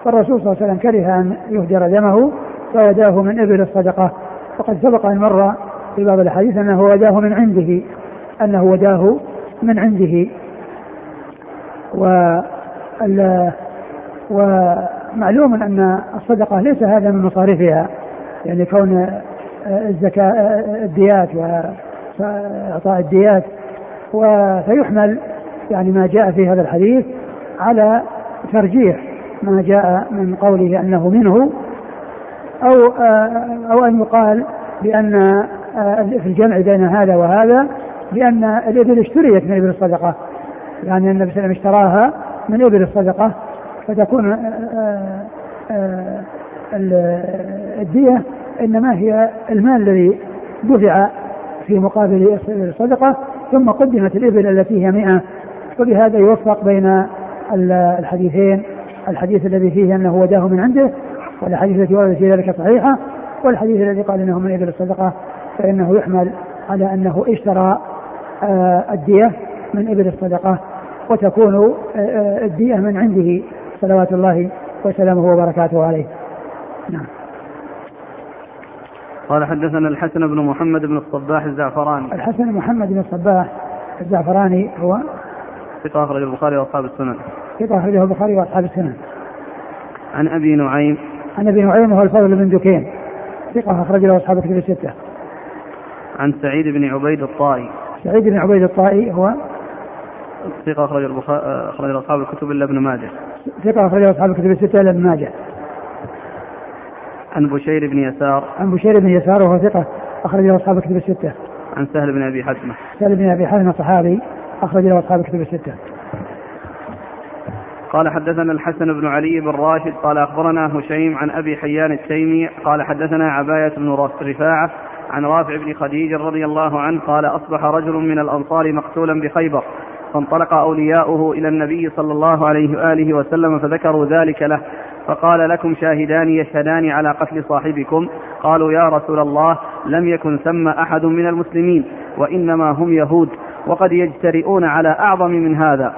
فالرسول صلى الله عليه وسلم كره أن يهدر دمه فوداه من إبل الصدقة. وقد سبق أن مر في بعض الحديث أنه وداه من عنده أنه وداه من عنده. و ومعلوم أن الصدقة ليس هذا من مصاريفها يعني كون الزكاة الديات وإعطاء الديات. فيحمل يعني ما جاء في هذا الحديث على ترجيح ما جاء من قوله أنه منه أو أو أن يقال بأن في الجمع بين هذا وهذا بأن الإبل اشتريت من إبل الصدقة. يعني النبي صلى الله عليه وسلم اشتراها من إبل الصدقة. فتكون الدية إنما هي المال الذي دفع في مقابل الصدقة ثم قدمت الإبل التي هي 100 وبهذا يوفق بين الحديثين الحديث الذي فيه أنه وداه من عنده والحديث التي وردت في ذلك صحيحة والحديث الذي قال أنه من إبل الصدقة فإنه يحمل على أنه اشترى الدية من إبل الصدقة وتكون الدية من عنده. صلوات الله وسلامه وبركاته عليه. نعم. قال حدثنا الحسن بن محمد بن الصباح الزعفراني. الحسن محمد بن الصباح الزعفراني هو ثقة أخرج البخاري وأصحاب السنن. ثقة أخرجه البخاري وأصحاب السنن. عن أبي نعيم. عن أبي نعيم وهو الفضل بن دكين. ثقة أخرج له أصحاب الكتب الستة. عن سعيد بن عبيد الطائي. سعيد بن عبيد الطائي هو ثقة أخرج البخاري أخرج أصحاب الكتب إلا ابن ماجه. ثقة أخرج أصحاب الكتب الستة إلا ابن ماجه عن بشير بن يسار عن بشير بن يسار وهو ثقة أخرج له أصحاب الكتب الستة. عن سهل بن أبي حزمة. سهل بن أبي حزمة صحابي أخرج له أصحاب الكتب الستة. قال حدثنا الحسن بن علي بن راشد قال أخبرنا هشيم عن أبي حيان التيمي قال حدثنا عباية بن رفاعة عن رافع بن خديج رضي الله عنه قال أصبح رجل من الأنصار مقتولا بخيبر فانطلق أولياؤه إلى النبي صلى الله عليه وآله وسلم فذكروا ذلك له فقال لكم شاهدان يشهدان على قتل صاحبكم؟ قالوا يا رسول الله لم يكن ثم أحد من المسلمين وإنما هم يهود وقد يجترئون على أعظم من هذا.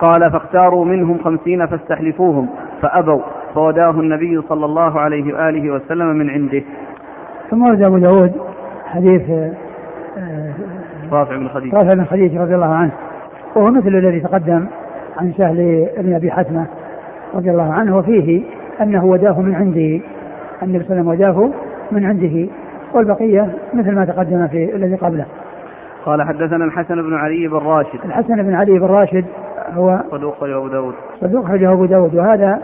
قال فاختاروا منهم خمسين فاستحلفوهم فأبوا فوداه النبي صلى الله عليه وآله وسلم من عنده. ثم ورد أبو داود حديث رافع بن خديج رافع بن خديج رضي الله عنه. وهو مثل الذي تقدم عن سهل بن أبي حتمة رضي الله عنه وفيه أنه وداه من عنده النبي صلى الله عليه وسلم وداه من عنده والبقية مثل ما تقدم في الذي قبله. قال حدثنا الحسن بن علي بن راشد. الحسن بن علي بن راشد هو صدوق أخرجه أبو داود. صدوق أخرجه أبو داود وهذا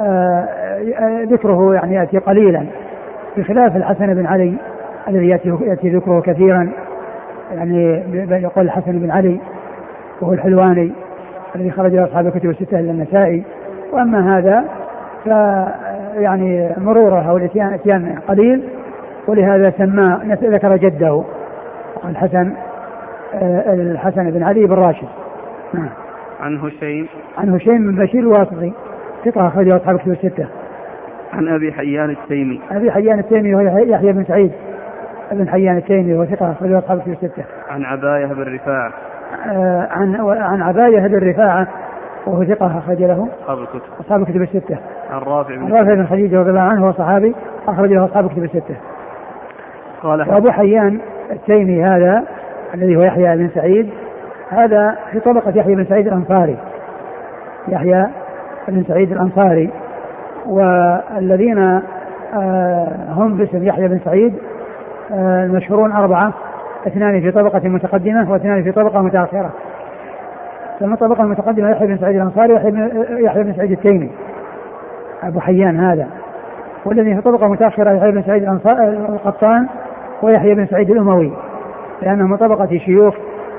آه ذكره يعني يأتي قليلا بخلاف الحسن بن علي الذي يأتي ذكره كثيرا يعني يقول الحسن بن علي وهو الحلواني الذي خرج أصحاب الكتب الستة إلا النسائي. وأما هذا ف يعني مرورة أو الاتيان إتيان قليل ولهذا سماه ذكر جده الحسن آه، الحسن بن علي بن راشد. نعم. عن هشيم. عن هشيم بن بشير الواسطي ثقة أخرجه أصحاب الكتب الستة. عن أبي حيان التيمي. أبي حيان التيمي وهو يحيى بن سعيد. بن حيان التيمي وهو ثقة أخرجه أصحاب الكتب الستة. عن عباية بن رفاعة. عن عن عباية بن رفاعة وهو ثقة أخرج له. أصحاب الكتب. أصحاب الكتب الستة. عن رافع بن رافع بن خديجة رضي الله عنه هو صحابي أخرج له أصحاب الكتب الستة. قال وأبو حيان التيمي هذا الذي هو يحيى بن سعيد هذا في طبقة يحيى بن سعيد الأنصاري. يحيى بن سعيد الأنصاري. والذين آه، هم باسم يحيى بن سعيد آه، المشهورون أربعة. اثنان في طبقة متقدمة واثنان في طبقة متأخرة. ثم الطبقة المتقدمة يحيى بن سعيد الأنصاري ويحيى بن سعيد التيمي. أبو حيان هذا. والذي في الطبقة المتأخرة يحيى بن سعيد القطان ويحيى بن سعيد الأموي. لأنهم من طبقة شيوخ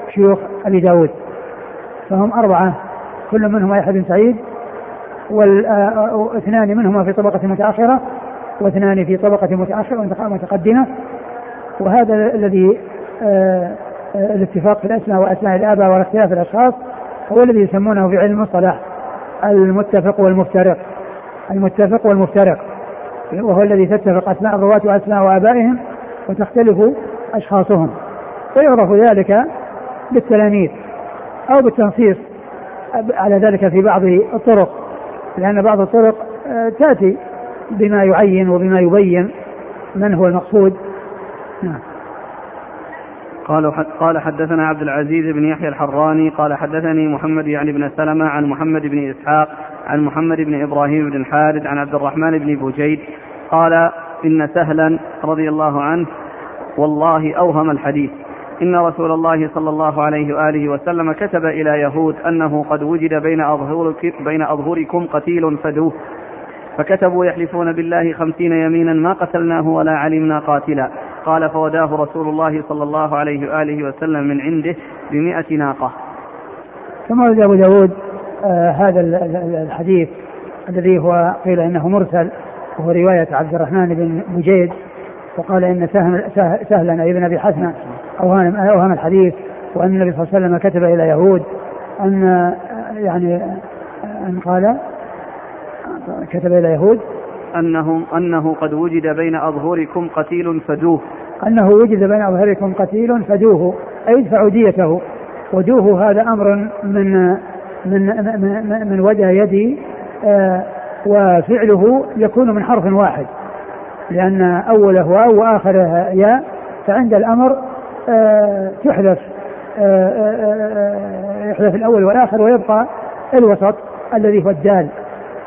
شيوخ أبي داود. فهم أربعة. كل منهم يحيى بن سعيد. واثنان منهما في طبقة متأخرة واثنان في طبقة متأخرة متقدمة. وهذا الذي آه، آه، الاتفاق في الأسماء وأسماء الآباء واختلاف الأشخاص هو الذي يسمونه في علم المصطلح المتفق والمفترق. المتفق والمفترق. وهو الذي تتفق أسماء الرواة وأسماء آبائهم وتختلف أشخاصهم. ويعرف ذلك بالتلاميذ أو بالتنصيص على ذلك في بعض الطرق لأن بعض الطرق آه، تأتي بما يعين وبما يبين من هو المقصود. نعم. قال قال حدثنا عبد العزيز بن يحيى الحراني قال حدثني محمد يعني بن سلمة عن محمد بن إسحاق عن محمد بن إبراهيم بن الحارث عن عبد الرحمن بن بوجيد قال إن سهلا رضي الله عنه والله أوهم الحديث. إن رسول الله صلى الله عليه وآله وسلم كتب إلى يهود أنه قد وجد بين أظهرك بين أظهركم قتيل فدوه. فكتبوا يحلفون بالله خمسين يمينا ما قتلناه ولا علمنا قاتلا. قال فوداه رسول الله صلى الله عليه وآله وسلم من عنده بمئة ناقة. ثم ورد أبو داود آه هذا الحديث الذي هو قيل إنه مرسل وهو رواية عبد الرحمن بن مجيد وقال سهل سهلا أي بن أبي حسن أوهام أوهام الحديث وأن النبي صلى الله عليه وسلم كتب إلى يهود أن يعني أن قال كتب إلى يهود أنهم أنه قد وجد بين أظهركم قتيل فدوه. أنه وجد بين أظهركم قتيل فدوه أي ادفعوا ديته ودوه هذا أمر من من من, من وجه يدي آه وفعله يكون من حرف واحد. لأن أوله واو وآخره ياء فعند الأمر آه تحذف آه يحذف الأول والآخر ويبقى الوسط الذي هو الدال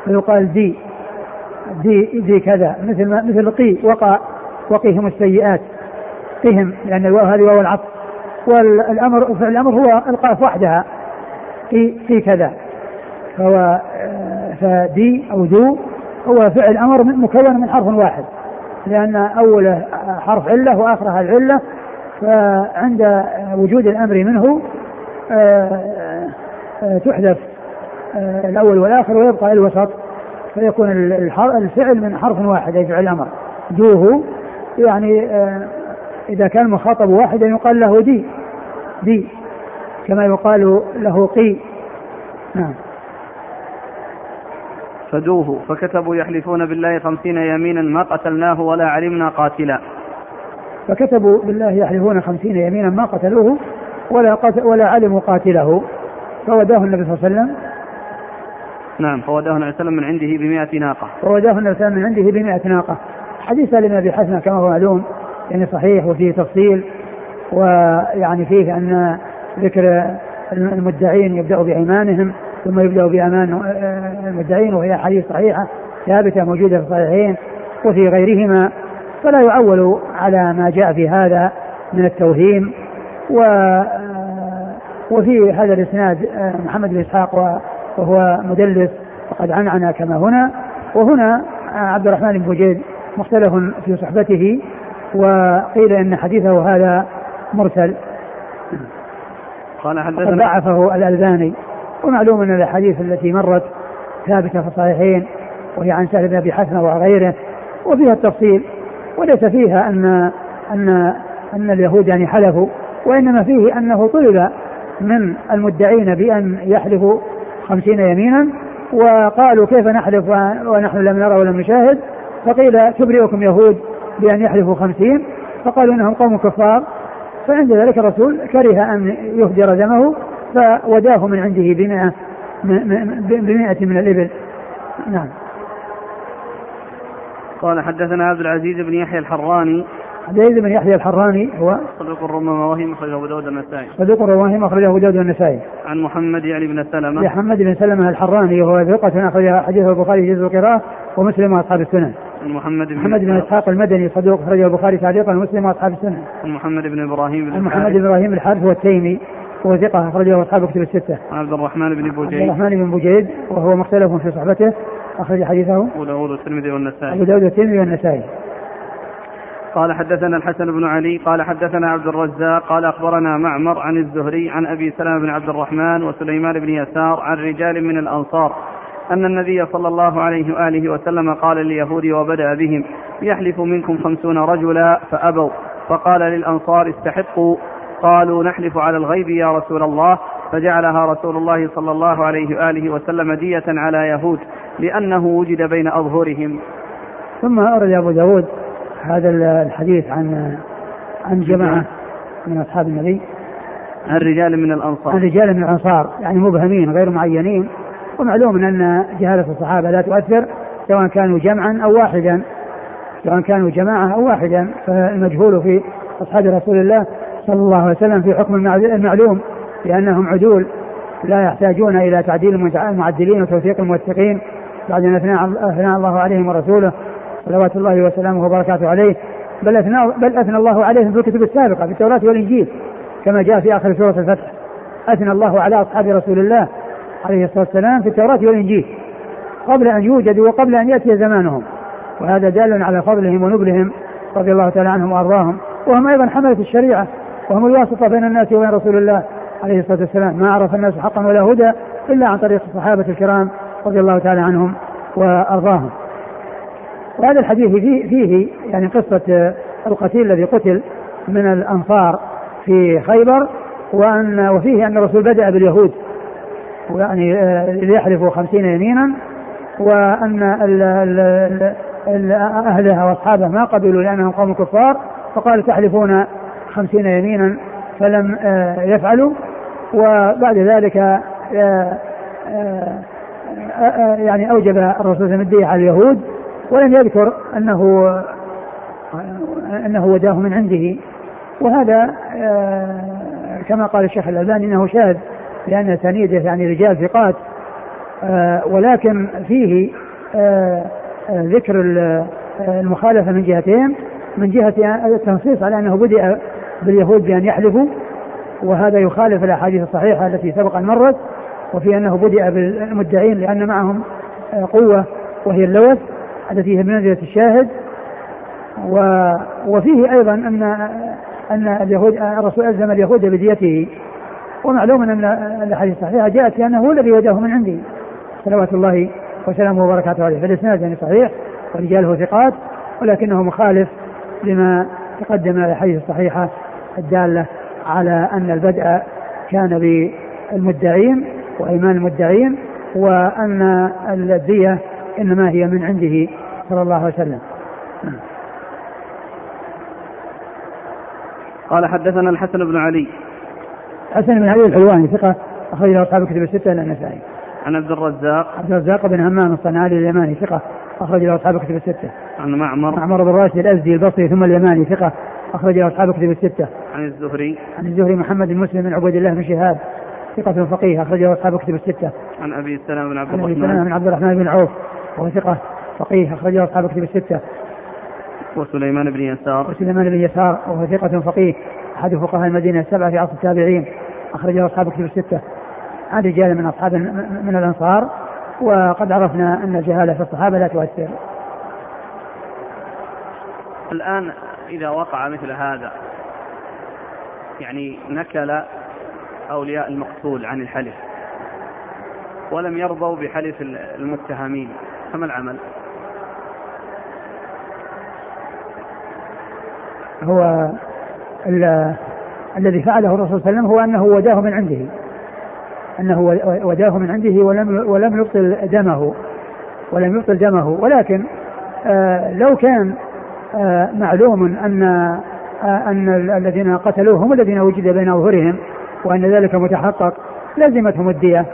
فيقال دي. دي دي كذا. مثل ما مثل قي وقع وقيهم السيئات. قهم لأن الواو هذه واو العطف. والأمر فعل الأمر هو القاف وحدها. في في كذا. فهو آه، فدي أو ذو هو فعل أمر مكون من حرف واحد. لأن أوله حرف علة وآخرها العلة. فعند وجود الأمر منه آه، آه، تحذف الأول والآخر ويبقى الوسط. فيكون الفعل من حرف واحد أي فعل الأمر دوه يعني إذا كان المخاطب واحدا يقال له دي. دي كما يقال له قي. نعم. فدوه. فكتبوا يحلفون بالله خمسين يمينا ما قتلناه ولا علمنا قاتلا. فكتبوا بالله يحلفون خمسين يمينا ما قتلوه ولا قتل ولا علموا قاتله. فوداه النبي صلى الله عليه وسلم نعم. فوداه النبي صلى الله عليه وسلم من عنده بمئة ناقة. فوداه النبي صلى الله عليه وسلم من عنده بمئة ناقة. حديث سالم بن حسن كما هو معلوم يعني صحيح وفيه تفصيل ويعني فيه أن ذكر المدعين يبدأ بأيمانهم ثم يبدأ بأمان المدعين وهي حديث صحيحة ثابتة موجودة في الصحيحين وفي غيرهما. فلا يعول على ما جاء في هذا من التوهيم و وفي هذا الإسناد محمد بن إسحاق وهو مدلس وقد عنعن كما هنا. وهنا عبد الرحمن بن بوجيد مختلف في صحبته وقيل إن حديثه هذا مرسل. قال حدثنا ضعفه الألباني. ومعلوم أن الأحاديث التي مرت ثابتة في الصحيحين وهي عن سهل بن أبي حسنة وغيره وفيها التفصيل. وليس فيها أن أن أن اليهود يعني حلفوا وإنما فيه أنه طلب من المدعين بأن يحلفوا خمسين يمينا وقالوا كيف نحلف ونحن لم نرى ولم نشاهد؟ فقيل تبرئكم يهود بأن يحلفوا خمسين فقالوا إنهم قوم كفار. فعند ذلك الرسول كره أن يهدر دمه فوداه من عنده بمئة بمئة من الإبل. نعم. قال حدثنا عبد العزيز بن يحيى الحراني عبد العزيز بن يحيى الحراني هو صدوق ربما وهم أخرجه أبو داود النسائي صدوق رواهم أخرجه أبو داود والنسائي. عن محمد يعني بن سلمة. محمد بن سلمة الحراني وهو ثقة أخرج حديثه البخاري في جزء القراءة ومسلم وأصحاب السنن. عن محمد بن محمد بن إسحاق المدني صدوق أخرجه البخاري تعليقا ومسلم وأصحاب السنن. عن محمد بن إبراهيم بن محمد بن إبراهيم الحارث والتيمي وهو ثقة أخرجه أصحاب كتب الستة. عن عبد الرحمن بن عبد بوجيد الرحمن بن بوجيد وهو مختلف في صحبته أخرج حديثه. أبو داود والترمذي أبو والنسائي داود والترمذي والنسائي. قال حدثنا الحسن بن علي قال حدثنا عبد الرزاق قال أخبرنا معمر عن الزهري عن أبي سلمة بن عبد الرحمن وسليمان بن يسار عن رجال من الأنصار أن النبي صلى الله عليه وآله وسلم قال لليهود وبدأ بهم يحلف منكم خمسون رجلا فأبوا. فقال للأنصار استحقوا. قالوا نحلف على الغيب يا رسول الله. فجعلها رسول الله صلى الله عليه وآله وسلم دية على يهود لأنه وجد بين أظهرهم. ثم أورد أبو داود هذا الحديث عن عن جماعة من أصحاب النبي. عن رجال من عن الأنصار رجال من الأنصار يعني مبهمين غير معينين ومعلوم أن جهالة الصحابة لا تؤثر سواء كانوا جمعا أو واحدا. سواء كانوا جماعة أو واحدا فالمجهول في أصحاب رسول الله صلى الله عليه وسلم في حكم المع- المعلوم لأنهم عدول لا يحتاجون إلى تعديل المعدلين وتوثيق الموثقين. بعد أن أثنى الله عليهم ورسوله صلوات الله وسلامه وبركاته عليه بل أثنى بل أثنى الله عليهم في الكتب السابقة في التوراة والإنجيل كما جاء في آخر سورة الفتح. أثنى الله على أصحاب رسول الله عليه الصلاة والسلام في التوراة والإنجيل قبل أن يوجدوا وقبل أن يأتي زمانهم. وهذا دال على فضلهم ونبلهم رضي الله تعالى عنهم وأرضاهم. وهم أيضا حملة الشريعة وهم الواسطة بين الناس وبين رسول الله عليه الصلاة والسلام. ما عرف الناس حقا ولا هدى إلا عن طريق الصحابة الكرام رضي الله تعالى عنهم وأرضاهم. وهذا الحديث فيه, فيه يعني قصة آه، القتيل الذي قتل من الأنصار في خيبر وأن وفيه أن الرسول بدأ باليهود ويعني آه، ليحلفوا خمسين يمينا وأن أهلها وأصحابه ما قبلوا لأنهم قوم كفار فقال تحلفون خمسين يمينا فلم آه، يفعلوا. وبعد ذلك يعني أوجب الرسول صلى الله عليه وسلم على اليهود ولم يذكر أنه أنه وداه من عنده. وهذا آه، كما قال الشيخ الألباني أنه شاذ لأن تنيده يعني رجال ثقات. آه، ولكن فيه آه، ذكر ال- المخالفة من جهتين. من جهة التنصيص على أنه بدأ باليهود بأن يحلفوا وهذا يخالف الأحاديث الصحيحة التي سبق أن مرت. وفي أنه بدأ بالمدعين لأن معهم قوة وهي اللوث. التي هي بمنزلة الشاهد و وفيه أيضا أن أن اليهود الرسول ألزم اليهود بديته ومعلوم أن الأحاديث الصحيحة جاءت في أنه هو الذي وداه من عنده صلوات الله وسلامه وبركاته عليه فالإسناد يعني صحيح ورجاله ثقات ولكنه مخالف لما تقدم الأحاديث الصحيحة الدالة على أن البدء كان بالمدعين وأيمان المدعين وأن الدية إنما هي من عنده صلى الله عليه وسلم. قال حدثنا الحسن بن علي. حسن بن علي الحلواني ثقة أخرج له أصحاب الكتب الستة إلى النسائي. عن عبد الرزاق. عبد الرزاق بن همام الصنعاني اليماني ثقة أخرج له أصحاب الكتب الستة. عن معمر. معمر بن راشد الأزدي البصري ثم اليماني ثقة أخرج له أصحاب الكتب الستة. عن الزهري. عن الزهري محمد بن مسلم بن عبيد الله بن شهاب ثقة فقيه أخرج له أصحاب الكتب الستة. عن أبي سلمة بن عبد عن أبي سلمة الرحمن بن عبد الرحمن بن عوف. وهو ثقة فقيه أخرج له أصحاب الكتب الستة. وسليمان بن يسار. وسليمان بن يسار وهو ثقة فقيه أحد فقهاء المدينة السبعة في عصر التابعين أخرج له أصحاب الكتب الستة. عن رجال من أصحاب من الأنصار وقد عرفنا أن الجهالة في الصحابة لا تؤثر. الآن إذا وقع مثل هذا يعني نكل أولياء المقتول عن الحلف ولم يرضوا بحلف المتهمين. فما العمل؟ هو الذي فعله الرسول صلى الله عليه وسلم هو أنه وداه من عنده. أنه وداه من عنده ولم ولم يبطل دمه. ولم يبطل دمه. ولكن آه لو كان آه معلوم أن آه أن الذين قتلوه هم الذين وجد بين اظهرهم وأن ذلك متحقق لزمتهم الدية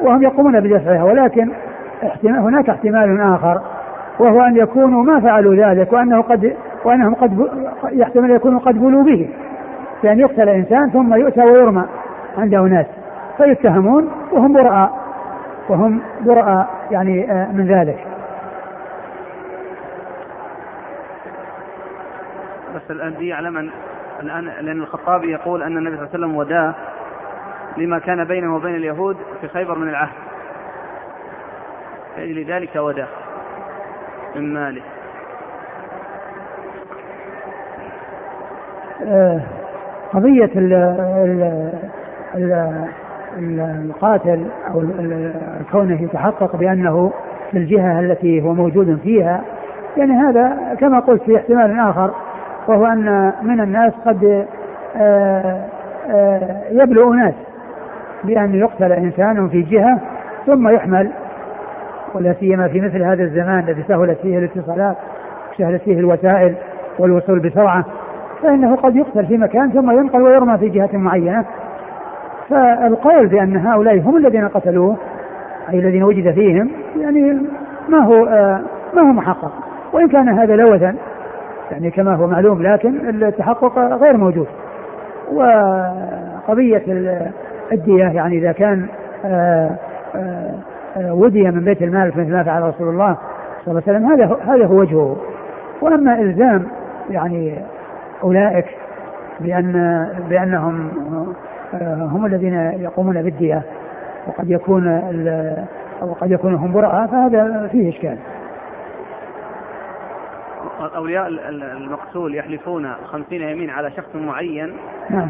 وهم يقومون بدفعها. ولكن احتمال هناك احتمال آخر وهو أن يكونوا ما فعلوا ذلك وأنه قد وأنهم قد يحتمل يكونوا قد بلوا به بأن يقتل إنسان ثم يؤتى ويرمى عند أناس فيتهمون وهم براء وهم براء يعني آه، من ذلك. بس الآن دي يعلم ان الآن لأن الخطابي يقول أن النبي صلى الله عليه وسلم وداه لما كان بينه وبين اليهود في خيبر من العهد. لذلك وداه من ماله. آه، قضية ال ال القاتل أو كونه يتحقق بأنه في الجهة التي هو موجود فيها يعني هذا كما قلت في احتمال آخر وهو أن من الناس قد آه، آه، يبلغ ناس بأن يقتل إنسان في جهة ثم يحمل ولا سيما في مثل هذا الزمان الذي سهلت فيه الاتصالات سهلت فيه الوسائل والوصول بسرعة فإنه قد يقتل في مكان ثم ينقل ويرمى في جهة معينة. فالقول بأن هؤلاء هم الذين قتلوه أي الذين وجد فيهم يعني ما هو آه ما هو محقق. وإن كان هذا لوثا يعني كما هو معلوم لكن التحقق غير موجود. وقضية الدية يعني إذا كان آه آه ودي من بيت المال مثل ما فعل رسول الله صلى الله عليه وسلم. هذا هذا هو وجهه. وأما إلزام يعني أولئك بان بأنهم آه، هم الذين يقومون بالدية وقد يكون وقد يكون هم براء فهذا فيه إشكال. اولياء المقتول يحلفون خمسين يمين على شخص معين. نعم.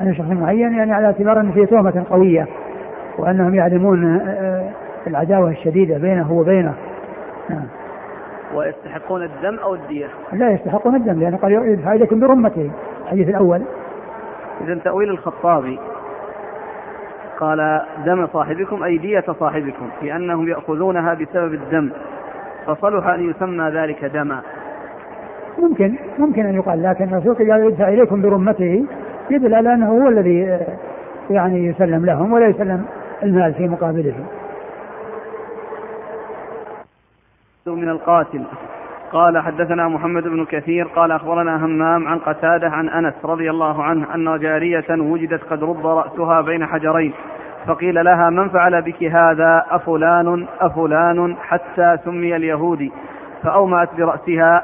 على شخص معين يعني على اعتبار أن فيه تهمة قوية. وأنهم يعلمون آه، العداوة الشديدة بينه وبينه. نعم. ويستحقون الدم أو الدية؟ لا يستحقون الدم لأنه قال يدفع اليكم برمته الحديث الأول. اذا تأويل الخطابي. قال دم صاحبكم أي دية صاحبكم في انهم يأخذونها بسبب الدم فصلح أن يسمى ذلك دما. ممكن ممكن أن يقال لكن الرسول قال يدفع إليكم برمته يدل على أنه هو الذي آه، يعني يسلم لهم ولا يسلم المال في مقابله من القاتل. قال حدثنا محمد بن كثير قال أخبرنا همام عن قتادة عن أنس رضي الله عنه أن جارية وجدت قد رب رأسها بين حجرين فقيل لها من فعل بك هذا؟ أفلان أفلان حتى سمي اليهودي فأومأت برأسها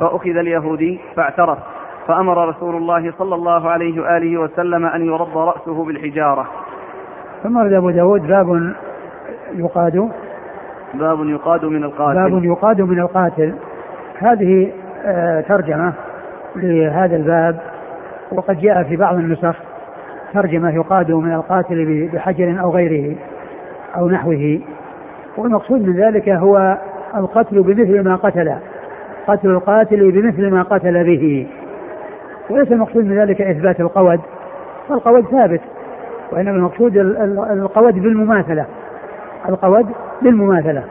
فأخذ اليهودي فاعترف فأمر رسول الله صلى الله عليه وآله وسلم أن يرد رأسه بالحجارة. ثم ابو داود باب يقاد باب يقاد من القاتل. باب يقاد من القاتل. هذه آه، ترجمة لهذا الباب وقد جاء في بعض النسخ ترجمة يقاد من القاتل بحجر أو غيره أو نحوه. والمقصود من ذلك هو القتل بمثل ما قتل قتل القاتل بمثل ما قتل به. وليس المقصود من ذلك إثبات القود فالقود ثابت. وإنما المقصود القود بالمماثلة. القود بالمماثلة.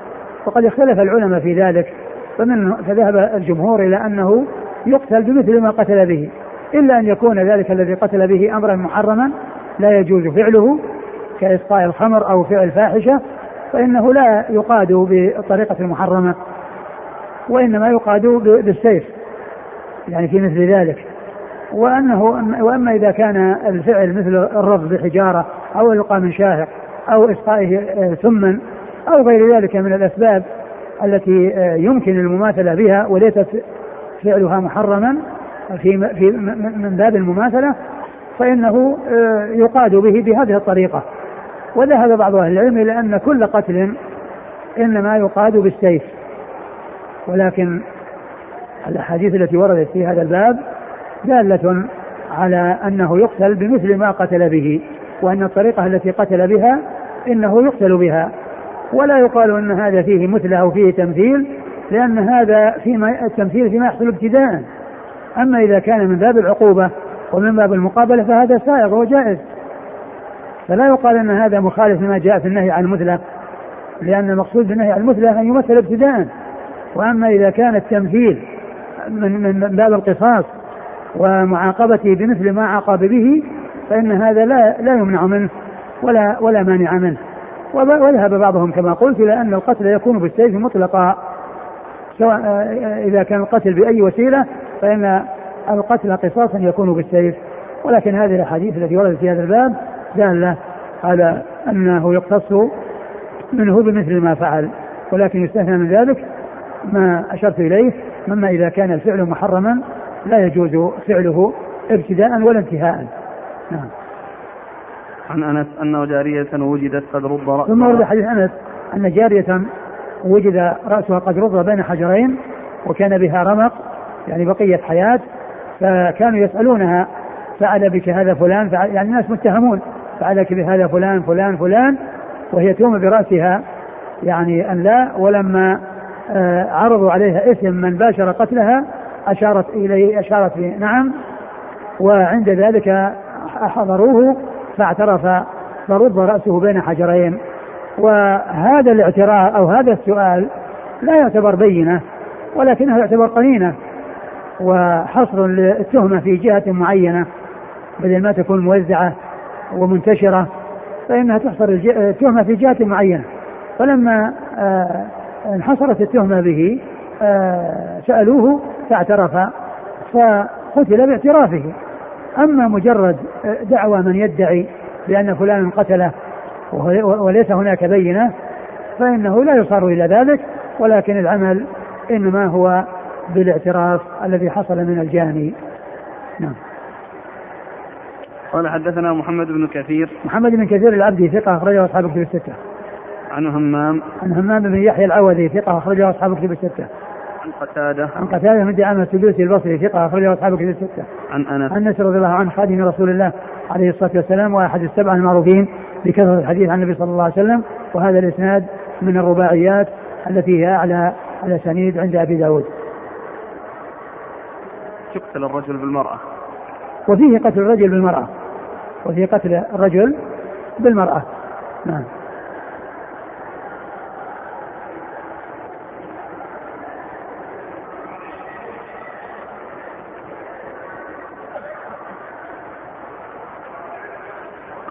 وقد اختلف العلماء في ذلك فمن فذهب الجمهور إلى أنه يقتل بمثل ما قتل به. إلا أن يكون ذلك الذي قتل به أمرا محرما لا يجوز فعله كإسقاء الخمر أو فعل فاحشة فإنه لا يقاد بالطريقة المحرمة وإنما يقاد بالسيف. يعني في مثل ذلك. وأنه وأما إذا كان الفعل مثل الرفض بحجارة أو إلقاء من شاهق أو إسقائه ثما أو غير ذلك من الأسباب التي يمكن المماثلة بها وليست فعلها محرما في في من باب المماثلة فإنه يقاد به بهذه الطريقة. وذهب بعض أهل العلم إلى أن كل قتل إنما يقاد بالسيف. ولكن الأحاديث التي وردت في هذا الباب دالة على أنه يقتل بمثل ما قتل به وأن الطريقة التي قتل بها إنه يقتل بها. ولا يقال أن هذا فيه مثله أو فيه تمثيل لأن هذا فيما التمثيل فيما يحصل ابتداء. أما إذا كان من باب العقوبة ومن باب المقابلة فهذا سائغ وجائز. فلا يقال أن هذا مخالف لما جاء في النهي عن المثلة لأن المقصود بالنهي عن المثلة أن يمثل ابتداء. وأما إذا كان التمثيل من من باب القصاص ومعاقبته بمثل ما عاقب به فإن هذا لا لا يمنع منه ولا ولا مانع منه. وذهب بعضهم كما قلت إلى أن القتل يكون بالسيف مطلقا. سواء إذا كان القتل بأي وسيلة فإن القتل قصاصا يكون بالسيف. ولكن هذه الأحاديث التي وردت في هذا الباب دالة على أنه يقتص منه بمثل ما فعل. ولكن يستثنى من ذلك ما أشرت إليه مما إذا كان الفعل محرما لا يجوز فعله ابتداء ولا انتهاء. نعم. عن أنس أنه جارية وجدت قد رد رأسها. ثم ورد حديث أنس أن جارية وجد رأسها قد رد بين حجرين وكان بها رمق يعني بقية حياة فكانوا يسألونها فعل بك هذا فلان فعل يعني الناس متهمون فعلك بهذا فلان فلان فلان وهي توم برأسها يعني أن لا ولما آه، عرضوا عليها إثم من باشر قتلها أشارت إليه أشارت نعم. وعند ذلك حضروه فاعترف فرد رأسه بين حجرين. وهذا الاعتراف أو هذا السؤال لا يعتبر بينة ولكنه يعتبر قرينة. وحصر التهمة في جهة معينة بدل ما تكون موزعة ومنتشرة فإنها تحصر التهمة في جهة معينة. فلما آه، انحصرت التهمة به آه، سألوه فاعترف فقتل باعترافه. أما مجرد دعوى من يدعي بأن فلانا قتله وليس هناك بينة فإنه لا يصار إلى ذلك ولكن العمل إنما هو بالاعتراف الذي حصل من الجاني نعم. قال حدثنا محمد بن كثير. محمد بن كثير العبدي ثقة أخرجه أصحاب كتب الستة. عن همام. عن همام بن يحيى العوذي ثقة أخرجه أصحاب كتب الستة. عن قتادة. عن قتادة بن دعامة السدوسي البصري ثقة أخرجه أصحاب كتب الستة. عن أنس. عن أنس رضي الله عنه خادم رسول الله عليه الصلاة والسلام وأحد السبعة المعروفين بكثرة الحديث عن النبي صلى الله عليه وسلم وهذا الإسناد من الرباعيات التي هي أعلى الأسانيد عند أبي داود. يقتل الرجل بالمرأة؟ وفيه قتل الرجل بالمرأة. وفيه قتل الرجل بالمرأة. نعم.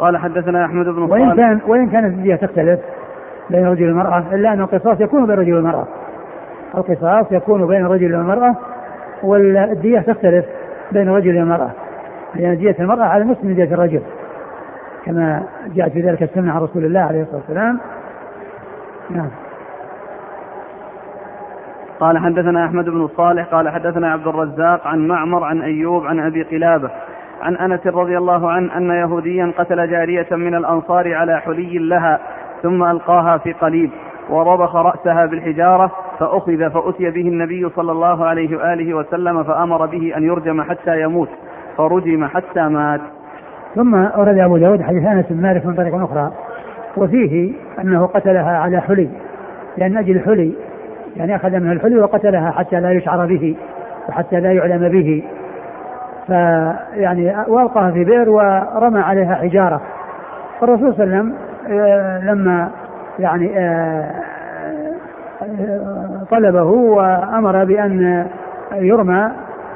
قال حدثنا أحمد بن وإن كان وإن كانت الدية تختلف بين الرجل والمرأة إلا أن القصاص يكون بين الرجل والمرأة. القصاص يكون بين الرجل والمرأة والدية تختلف بين الرجل والمرأة. لأن دية المرأة على نصف من دية الرجل. كما جاءت في ذلك السنة عن رسول الله عليه الصلاة والسلام. نعم. قال حدثنا أحمد بن صالح قال حدثنا عبد الرزاق عن معمر عن أيوب عن أبي قلابة عن أنس رضي الله عنه أن يهوديا قتل جارية من الأنصار على حلي لها ثم ألقاها في قليب ورضخ رأسها بالحجارة فأخذ فأتي به النبي صلى الله عليه وآله وسلم فأمر به أن يرجم حتى يموت فرجم حتى مات. ثم ورد أبو داود حديث أنس بن مالك من طريق أخرى وفيه أنه قتلها على حلي لأن أجل حلي يعني أخذ منها الحلي وقتلها حتى لا يشعر به وحتى لا يعلم به فيعني والقاها في بئر ورمى عليها حجارة. فالرسول صلى الله عليه وسلم آه، لما يعني آه، آه، طلبه وأمر بأن يرمى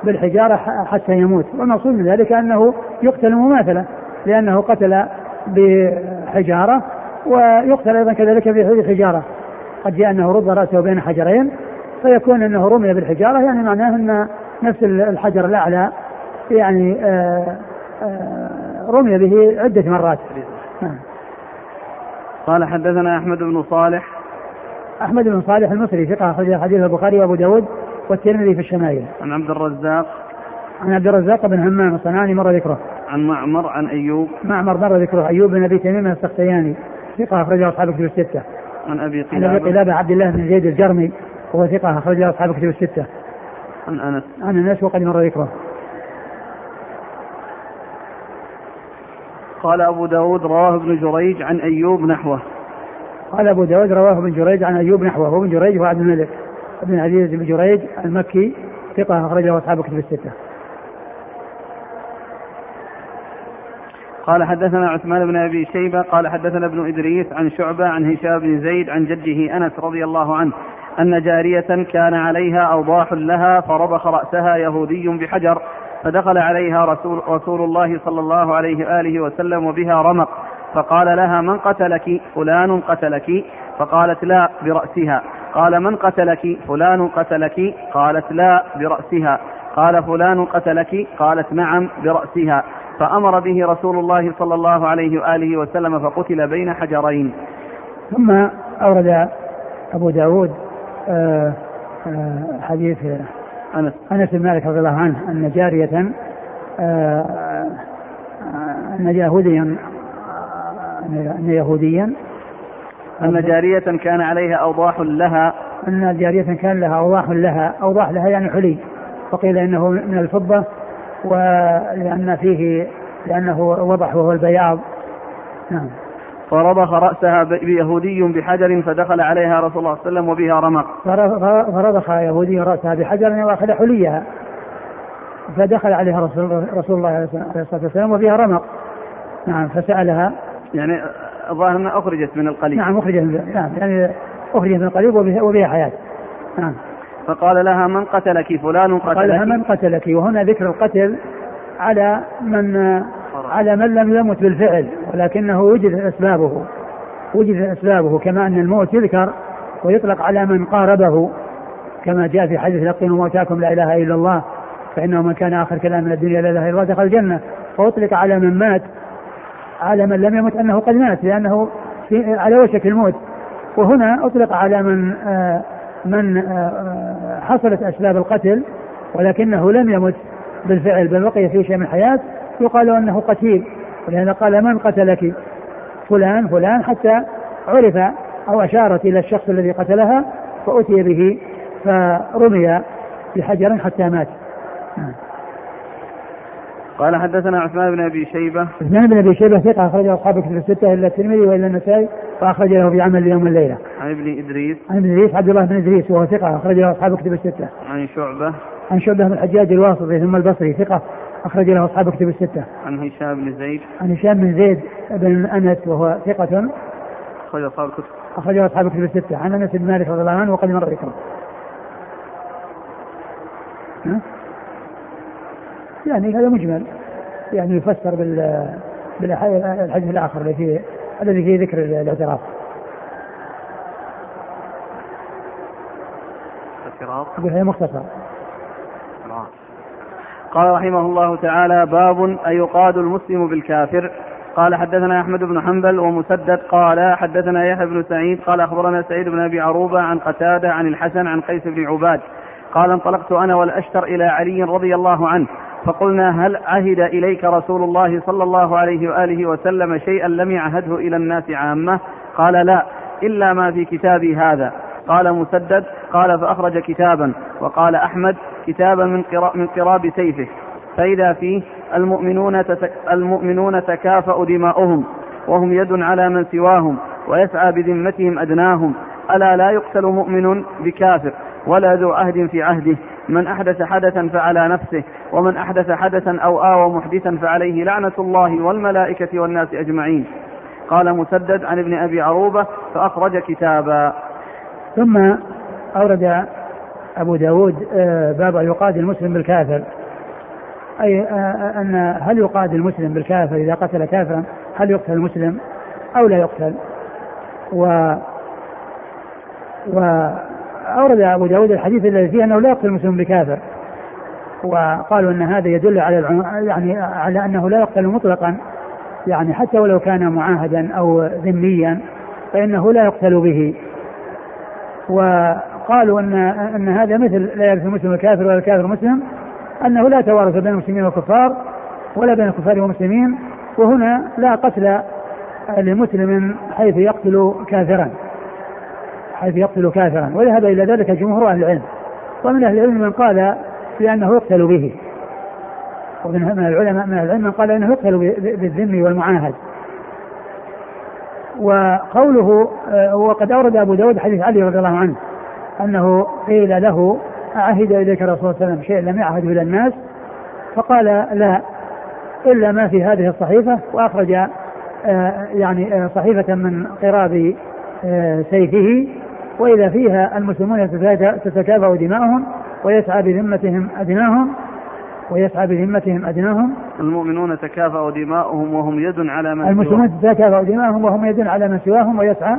بالحجارة حتى يموت. والمقصود من ذلك أنه يقتل مماثلة لأنه قتل بحجارة ويقتل أيضا كذلك بحجاره قد جاء أنه رد رأسه بين حجرين فيكون أنه رمي بالحجارة يعني معناه أن نفس الحجر الأعلى يعني آه، آه، رمي به عدة مرات. نعم. قال حدثنا أحمد بن صالح. أحمد بن صالح المصري ثقة أخرج حديث البخاري وأبو داود والترمذي في الشمائل. عن عبد الرزاق. عن عبد الرزاق بن همام الصنعاني مر ذكره. عن معمر عن أيوب. معمر مر ذكره. أيوب بن أبي تميم السختياني ثقة أخرجه أصحاب كتب الستة. عن أبي قلابة عن أبي قلابة عبد الله بن زيد الجرمي وهو ثقة أخرجه أصحاب الكتب الستة. عن أنس. عن أنس وقد مر ذكره. قال أبو داود رواه ابن جريج عن أيوب نحوه. قال أبو داود رواه ابن جريج عن أيوب نحوه. وابن جريج هو عبد الملك بن عزيز بن جريج المكي ثقة أخرجه أصحاب الكتب الستة. قال حدثنا عثمان بن أبي شيبة قال حدثنا ابن إدريس عن شعبة عن هشام بن زيد عن جده أنس رضي الله عنه أن جارية كان عليها أوضاح لها فربخ رأسها يهودي بحجر فدخل عليها رسول, رسول الله صلى الله عليه وآله وسلم وبها رمق. فقال لها من قتلك؟ فلان قتلك. فقالت لا برأسها. قال من قتلك؟ فلان قتلك. قالت لا برأسها. قال فلان قتلك. قالت نعم برأسها. فأمر به رسول الله صلى الله عليه وآله وسلم فقتل بين حجرين. ثم أورد أبو داود آه، آه، حديث أنس أنس بن مالك رضي الله عنه أن جارية آه، أن يهوديا أن يهوديا. أن جارية كان عليها أوضاح لها. أن جارية كان لها أوضاح لها. أوضاح لها يعني حلي. وقيل إنه من الفضة ولأن فيه لأنه وضح وهو البياض. نعم. فرضخ رأسها بيهودي بحجر فدخل عليها رسول الله صلى الله عليه وسلم وبها رمق. فرضخ يهودي رأسها بحجر وأخذ حليها. فدخل عليها رسول, رسول الله عليه الصلاة والسلام وفيها رمق. نعم فسألها. يعني الظاهر أنها أخرجت من القليب نعم أخرجت نعم يعني أخرجت من القليب وبها حياة. نعم. فقال لها من قتلك؟ فلان قتلك. قال لها من قتلك. وهنا ذكر القتل على من على من لم يمت بالفعل ولكنه وجد أسبابه. وجد أسبابه كما أن الموت يذكر ويطلق على من قاربه. كما جاء في حديث لقنوا موتاكم لا إله إلا الله فإنه من كان آخر كلام من الدنيا لا إله إلا الله دخل الجنة. فأطلق على من مات على من لم يمت أنه قد مات لأنه في على وشك الموت. وهنا أطلق على من آه من آه، آه، حصلت أسباب القتل ولكنه لم يمت بالفعل بل بقي في شيء من الحياة. يقال أنه قتيل ولهذا قال من قتلك فلان فلان حتى عرف أو أشارت إلى الشخص الذي قتلها فأتي به فرمي بحجر حتى مات. قال حدثنا عثمان بن أبي شيبة عثمان بن أبي شيبة ثقة أخرجه أصحاب كتب الستة إلا الترمذي وإلا النسائي واخرج له في عمل اليوم والليله. عن ابن إدريس عن ابن إدريس عبد الله بن إدريس وهو ثقة اخرج له أصحاب كتب الستة. عن شعبة عن شعبة بن الحجاج الواسطي ثم البصري ثقة أخرج له أصحاب كتب الستة. عن هشام بن زيد عن هشام بن زيد بن أنس وهو ثقة أخرج أصحاب الكتب اخرج أصحاب الكتب الستة عن أنس بن مالك رضي الله عنه وقد مر ذكره. يعني هذا مجمل يعني يفسر بال بالحديث الآخر الذي فيه الذي فيه ذكر الاعتراف. الاعتراف؟ يقول هذا مختصر. قال رحمه الله تعالى باب أيقاد المسلم بالكافر. قال حدثنا أحمد بن حنبل ومسدد. قال حدثنا يحيى بن سعيد. قال أخبرنا سعيد بن أبي عروبة عن قتادة عن الحسن عن قيس بن عباد. قال انطلقت أنا والأشتر إلى علي رضي الله عنه فقلنا هل عهد إليك رسول الله صلى الله عليه وآله وسلم شيئا لم يعهده إلى الناس عامة؟ قال لا إلا ما في كتابي هذا. قال مسدد قال فأخرج كتابا وقال أحمد كتابا من من قراب سيفه. فإذا فيه المؤمنون المؤمنون تكافأ دماؤهم وهم يد على من سواهم ويسعى بذمتهم أدناهم. ألا لا يقتل مؤمن بكافر ولا ذو عهد في عهده. من أحدث حدثا فعلى نفسه ومن أحدث حدثا أو آوى محدثا فعليه لعنة الله والملائكة والناس أجمعين. قال مسدد عن ابن أبي عروبة فأخرج كتابا. ثم أورد أبو داود آه، باب يقاد المسلم بالكافر. أي آه، آه، أن هل يقاد المسلم بالكافر إذا قتل كافرا؟ هل يقتل المسلم أو لا يقتل؟ و وأورد أبو داود الحديث الذي فيه أنه لا يقتل المسلم بكافر وقالوا أن هذا يدل على يعني على أنه لا يقتل مطلقا. يعني حتى ولو كان معاهدا أو ذميا فإنه لا يقتل به. وقالوا ان أن هذا مثل لا يرث المسلم الكافر ولا الكافر المسلم أنه لا توارث بين المسلمين والكفار ولا بين الكفار والمسلمين وهنا لا قتل لمسلم حيث يقتل كافرا حيث يقتل كافرا وذهب إلى ذلك جمهور أهل العلم ومن أهل العلم من قال لأنه يقتل به ومن من العلماء من العلم من قال انه يقتل بالذم والمعاهد. وقوله آه، وقد أورد أبو داود حديث علي رضي الله عنه أنه قيل له أعهد إليك الرسول صلى الله عليه وسلم شيء لم يعهد إلى الناس؟ فقال لا إلا ما في هذه الصحيفة وأخرج آه، يعني آه، صحيفة من قراب سيفه وإذا فيها المسلمون تتكافأ دماؤهم ويسعى بذمتهم أدناهم ويسعى بذمتهم أدناهم. المؤمنون تكافأ دماؤهم وهم يد على من المسلمون تتكافأ دماؤهم وهم يد على من سواهم ويسعى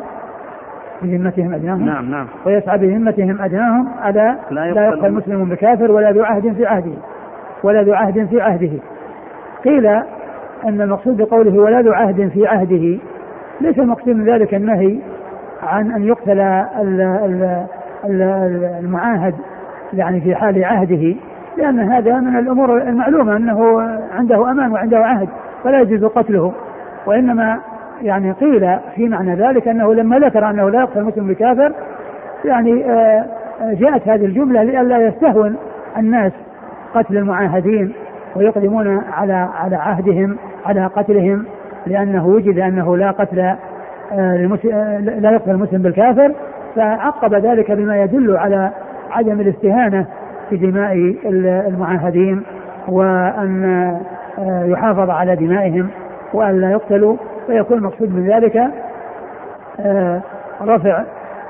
بذمتهم أدناهم. نعم نعم. ويسعى بذمتهم أدناهم على لا يقتل المسلم بكافر ولا ذو عهد في عهده ولا ذو عهد في عهده. قيل أن المقصود بقوله ولا ذو عهد في عهده ليس المقصود من ذلك النهي عن أن يقتل المعاهد يعني في حال عهده. لأن هذا من الأمور المعلومة أنه عنده أمان وعنده عهد فلا يجوز قتله. وإنما يعني قيل في معنى ذلك أنه لما ذكر أنه لا يقتل المسلم بكافر يعني آه، آه، جاءت هذه الجملة لئلا يستهون الناس قتل المعاهدين ويقدمون على على عهدهم على قتلهم لأنه وجد أنه لا قتل آه، لا يقتل المسلم بالكافر فعقب ذلك بما يدل على عدم الاستهانة في دماء المعاهدين وأن آه، يحافظ على دمائهم وأن لا يقتلوا فيكون المقصود من ذلك آه، رفع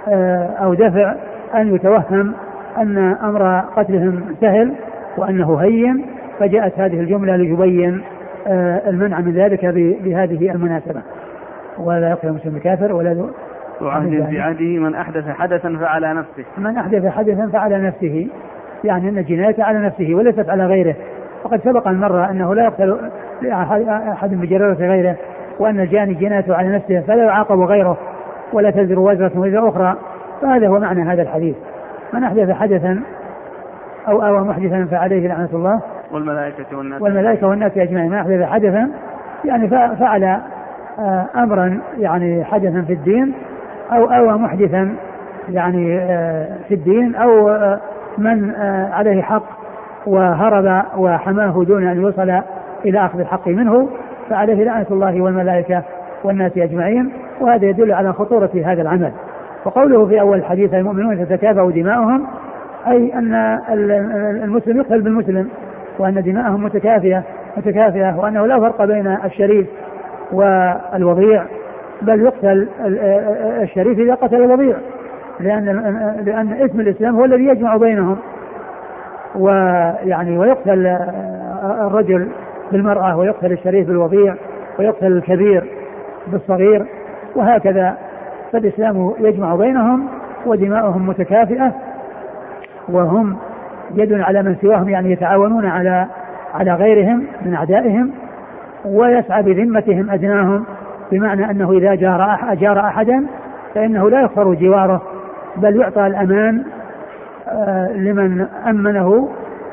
آه، أو دفع أن يتوهم أن أمر قتلهم سهل وأنه هين فجاءت هذه الجملة لتبين المنع من ذلك بهذه المناسبة. ولا يقتل المسلم الكافر ولا ذو عهد في عهده من أحدث حدثا فعلى نفسه. من أحدث حدثا فعلى نفسه. يعني أن الجناية على نفسه وليست على غيره. وقد سبق أن مر أنه لا يقتل أحد بجريرة غيره وأن الجاني جنايته على نفسه فلا يعاقب غيره ولا تزر وزرة وزر أخرى. فهذا هو معنى هذا الحديث. من أحدث حدثا أو أوى محدثا فعليه لعنة الله. والملائكة والناس. والملائكة والناس أجمعين. من أحدث حدثا يعني فعل آه، أمرا يعني حدثا في الدين أو أوى محدثا يعني آه، في الدين أو آه، من آه، عليه حق وهرب وحماه دون أن يوصل إلى أخذ الحق منه فعليه لعنة الله والملائكة والناس أجمعين وهذا يدل على خطورة هذا العمل. وقوله في أول الحديث المؤمنون تتكافأ دماؤهم أي أن المسلم يقتل بالمسلم وأن دماءهم متكافئه متكافئه وأنه لا فرق بين الشريف والوضيع بل يقتل الشريف إذا قتل الوضيع. لأن لأن اسم الإسلام هو الذي يجمع بينهم. ويعني ويقتل الرجل بالمرأة ويقتل الشريف بالوضيع ويقتل الكبير بالصغير وهكذا. فالإسلام يجمع بينهم ودماؤهم متكافئة وهم يد على من سواهم يعني يتعاونون على على غيرهم من أعدائهم ويسعى بذمتهم أدناهم بمعنى أنه إذا جار أحدا فإنه لا يكفر جواره. بل يعطى الأمان آه، لمن أمنه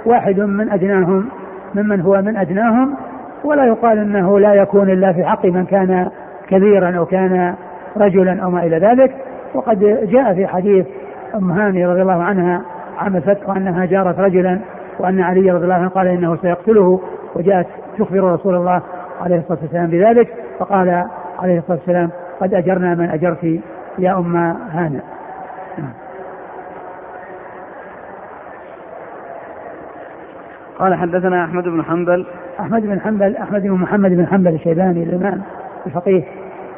واحد من أدناهم ممن هو من أدناهم ولا يقال أنه لا يكون إلا في حق من كان كبيرا أو كان رجلا أو ما إلى ذلك. وقد جاء في حديث أم هاني رضي الله عنها عام الفتح وأنها جارت رجلا وأن علي رضي الله عنه قال إنه سيقتله وجاءت تخبر رسول الله عليه الصلاة والسلام بذلك فقال عليه الصلاة والسلام قد أجرنا من أجرت يا أم هانئ قال حدثنا أحمد بن حنبل أحمد بن حنبل أحمد بن محمد بن حنبل الشيباني الإمام الفقيه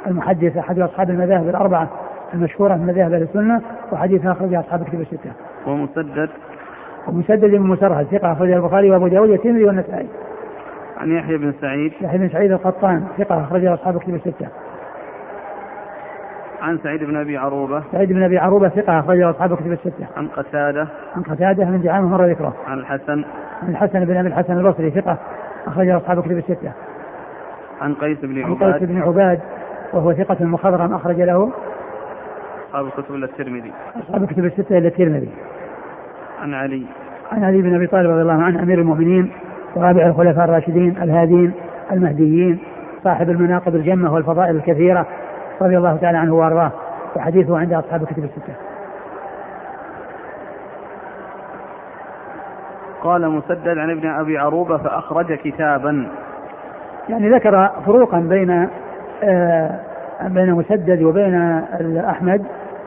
المحدث أحد أصحاب المذاهب الأربعة المشهورة من مذاهب أهل السنة وحديث اخرج أصحاب الكتب الستة. ومسدد ومسدد بن مسرهد ثقة اخرج البخاري وأبو داود والترمذي والنسائي. عن يحيى بن سعيد يحيى بن سعيد القطان ثقة اخرج أصحاب الكتب الستة. عن سعيد بن أبي عروبة. سعيد بن أبي عروبة ثقة أخرجه أصحاب الكتب الستة. عن قتادة. عن قتادة من دعامه مر ذكره. عن الحسن. عن الحسن بن أبي الحسن البصري ثقة أخرجه أصحاب الكتب الستة. عن قيس بن عباد عن قيس بن عباد وهو ثقة مخضرم أخرج له. أصحاب الكتب إلا الترمذي. أصحاب الكتب الستة إلا الترمذي. عن علي. عن علي بن أبي طالب رضي الله عنه أمير المؤمنين ورابع الخلفاء الراشدين الهادين المهديين صاحب المناقب الجمة والفضائل الكثيرة. رضي الله تعالى عنه وأرضاه. وحديثه عند أصحاب الكتب الستة. قال مسدد عن ابن أبي عروبة فأخرج كتابا. يعني ذكر فروقا بين آه بين مسدد وبين أحمد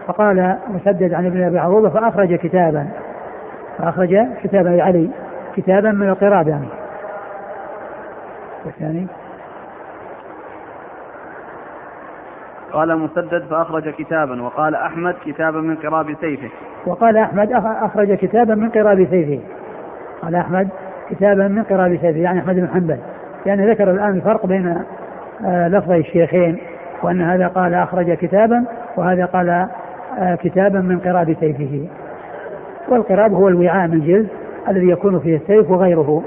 فقال مسدد عن ابن أبي عروبة فأخرج كتابا. فأخرج كتابا علي كتابا من القراب يعني. والثاني؟ قال مسدد فأخرج كتابا وقال أحمد كتابا من قراب سيفه. وقال أحمد أخرج كتابا من قراب سيفه. قال أحمد كتابا من قراب سيفه يعني أحمد بن حنبل. يعني ذكر الآن الفرق بين آه، لفظي الشيخين وأن هذا قال أخرج كتابا وهذا قال آه، كتابا من قراب سيفه. والقراب هو الوعاء من جلد الذي يكون فيه السيف وغيره.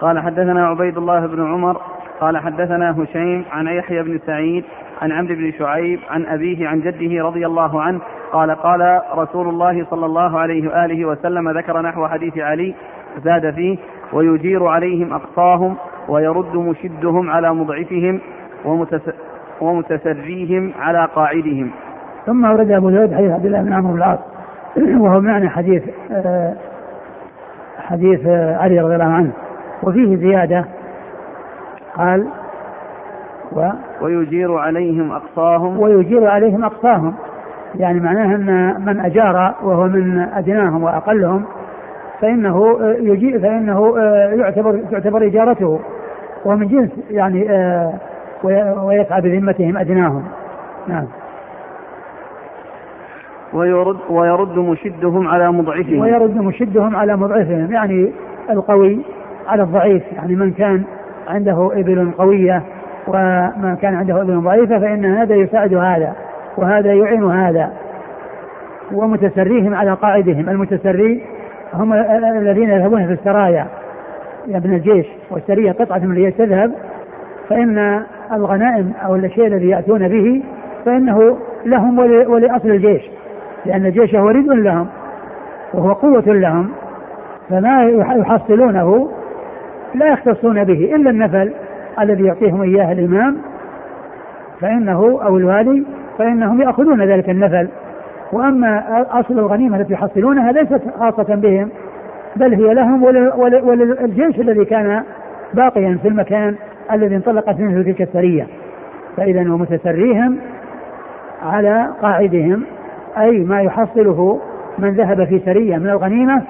قال حدثنا عبيد الله بن عمر قال حدثنا هشيم عن يحيى بن سعيد عن عمرو بن شعيب عن أبيه عن جده رضي الله عنه قال قال رسول الله صلى الله عليه وآله وسلم ذكر نحو حديث علي زاد فيه ويجير عليهم أقصاهم ويرد مشدهم على مضعفهم ومتسريهم على قاعدهم. ثم ورد أبو داود حديث عبد الله بن عمرو بن العاص وهو معنى حديث آه، حديث آه، علي رضي الله عنه وفيه زيادة قال و ويجير عليهم أقصاهم. ويجير عليهم أقصاهم. يعني معناه أن من أجار وهو من أدناهم وأقلهم فإنه يجيء فإنه يعتبر تعتبر إجارته. وهو من جنس يعني ويسعى بذمتهم أدناهم. نعم. ويرد ويرد مشدهم على مضعفهم. ويرد مشدهم على مضعفهم. يعني القوي على الضعيف. يعني من كان عنده إبل قوية ومن كان عنده إبل ضعيفة فإن هذا يساعد هذا وهذا يعين هذا ومتسريهم على قائدهم المتسري هم الذين يذهبون في السرايا. ابن الجيش والسرية قطعة من اللي تذهب فإن الغنائم أو الشيء الذي يأتون به فإنه لهم ولأصل الجيش لأن الجيش هو رزق لهم وهو قوة لهم فما يحصلونه لا يختصون به إلا النفل الذي يعطيهم إياه الإمام فإنه أو الوالي فإنهم يأخذون ذلك النفل. وأما أصل الغنيمة التي يحصلونها ليست خاصة بهم بل هي لهم وللجيش الذي كان باقيا في المكان الذي انطلقت منه تلك السرية. فإذا ومتسريهم على قاعدهم أي ما يحصله من ذهب في سرية من الغنيمة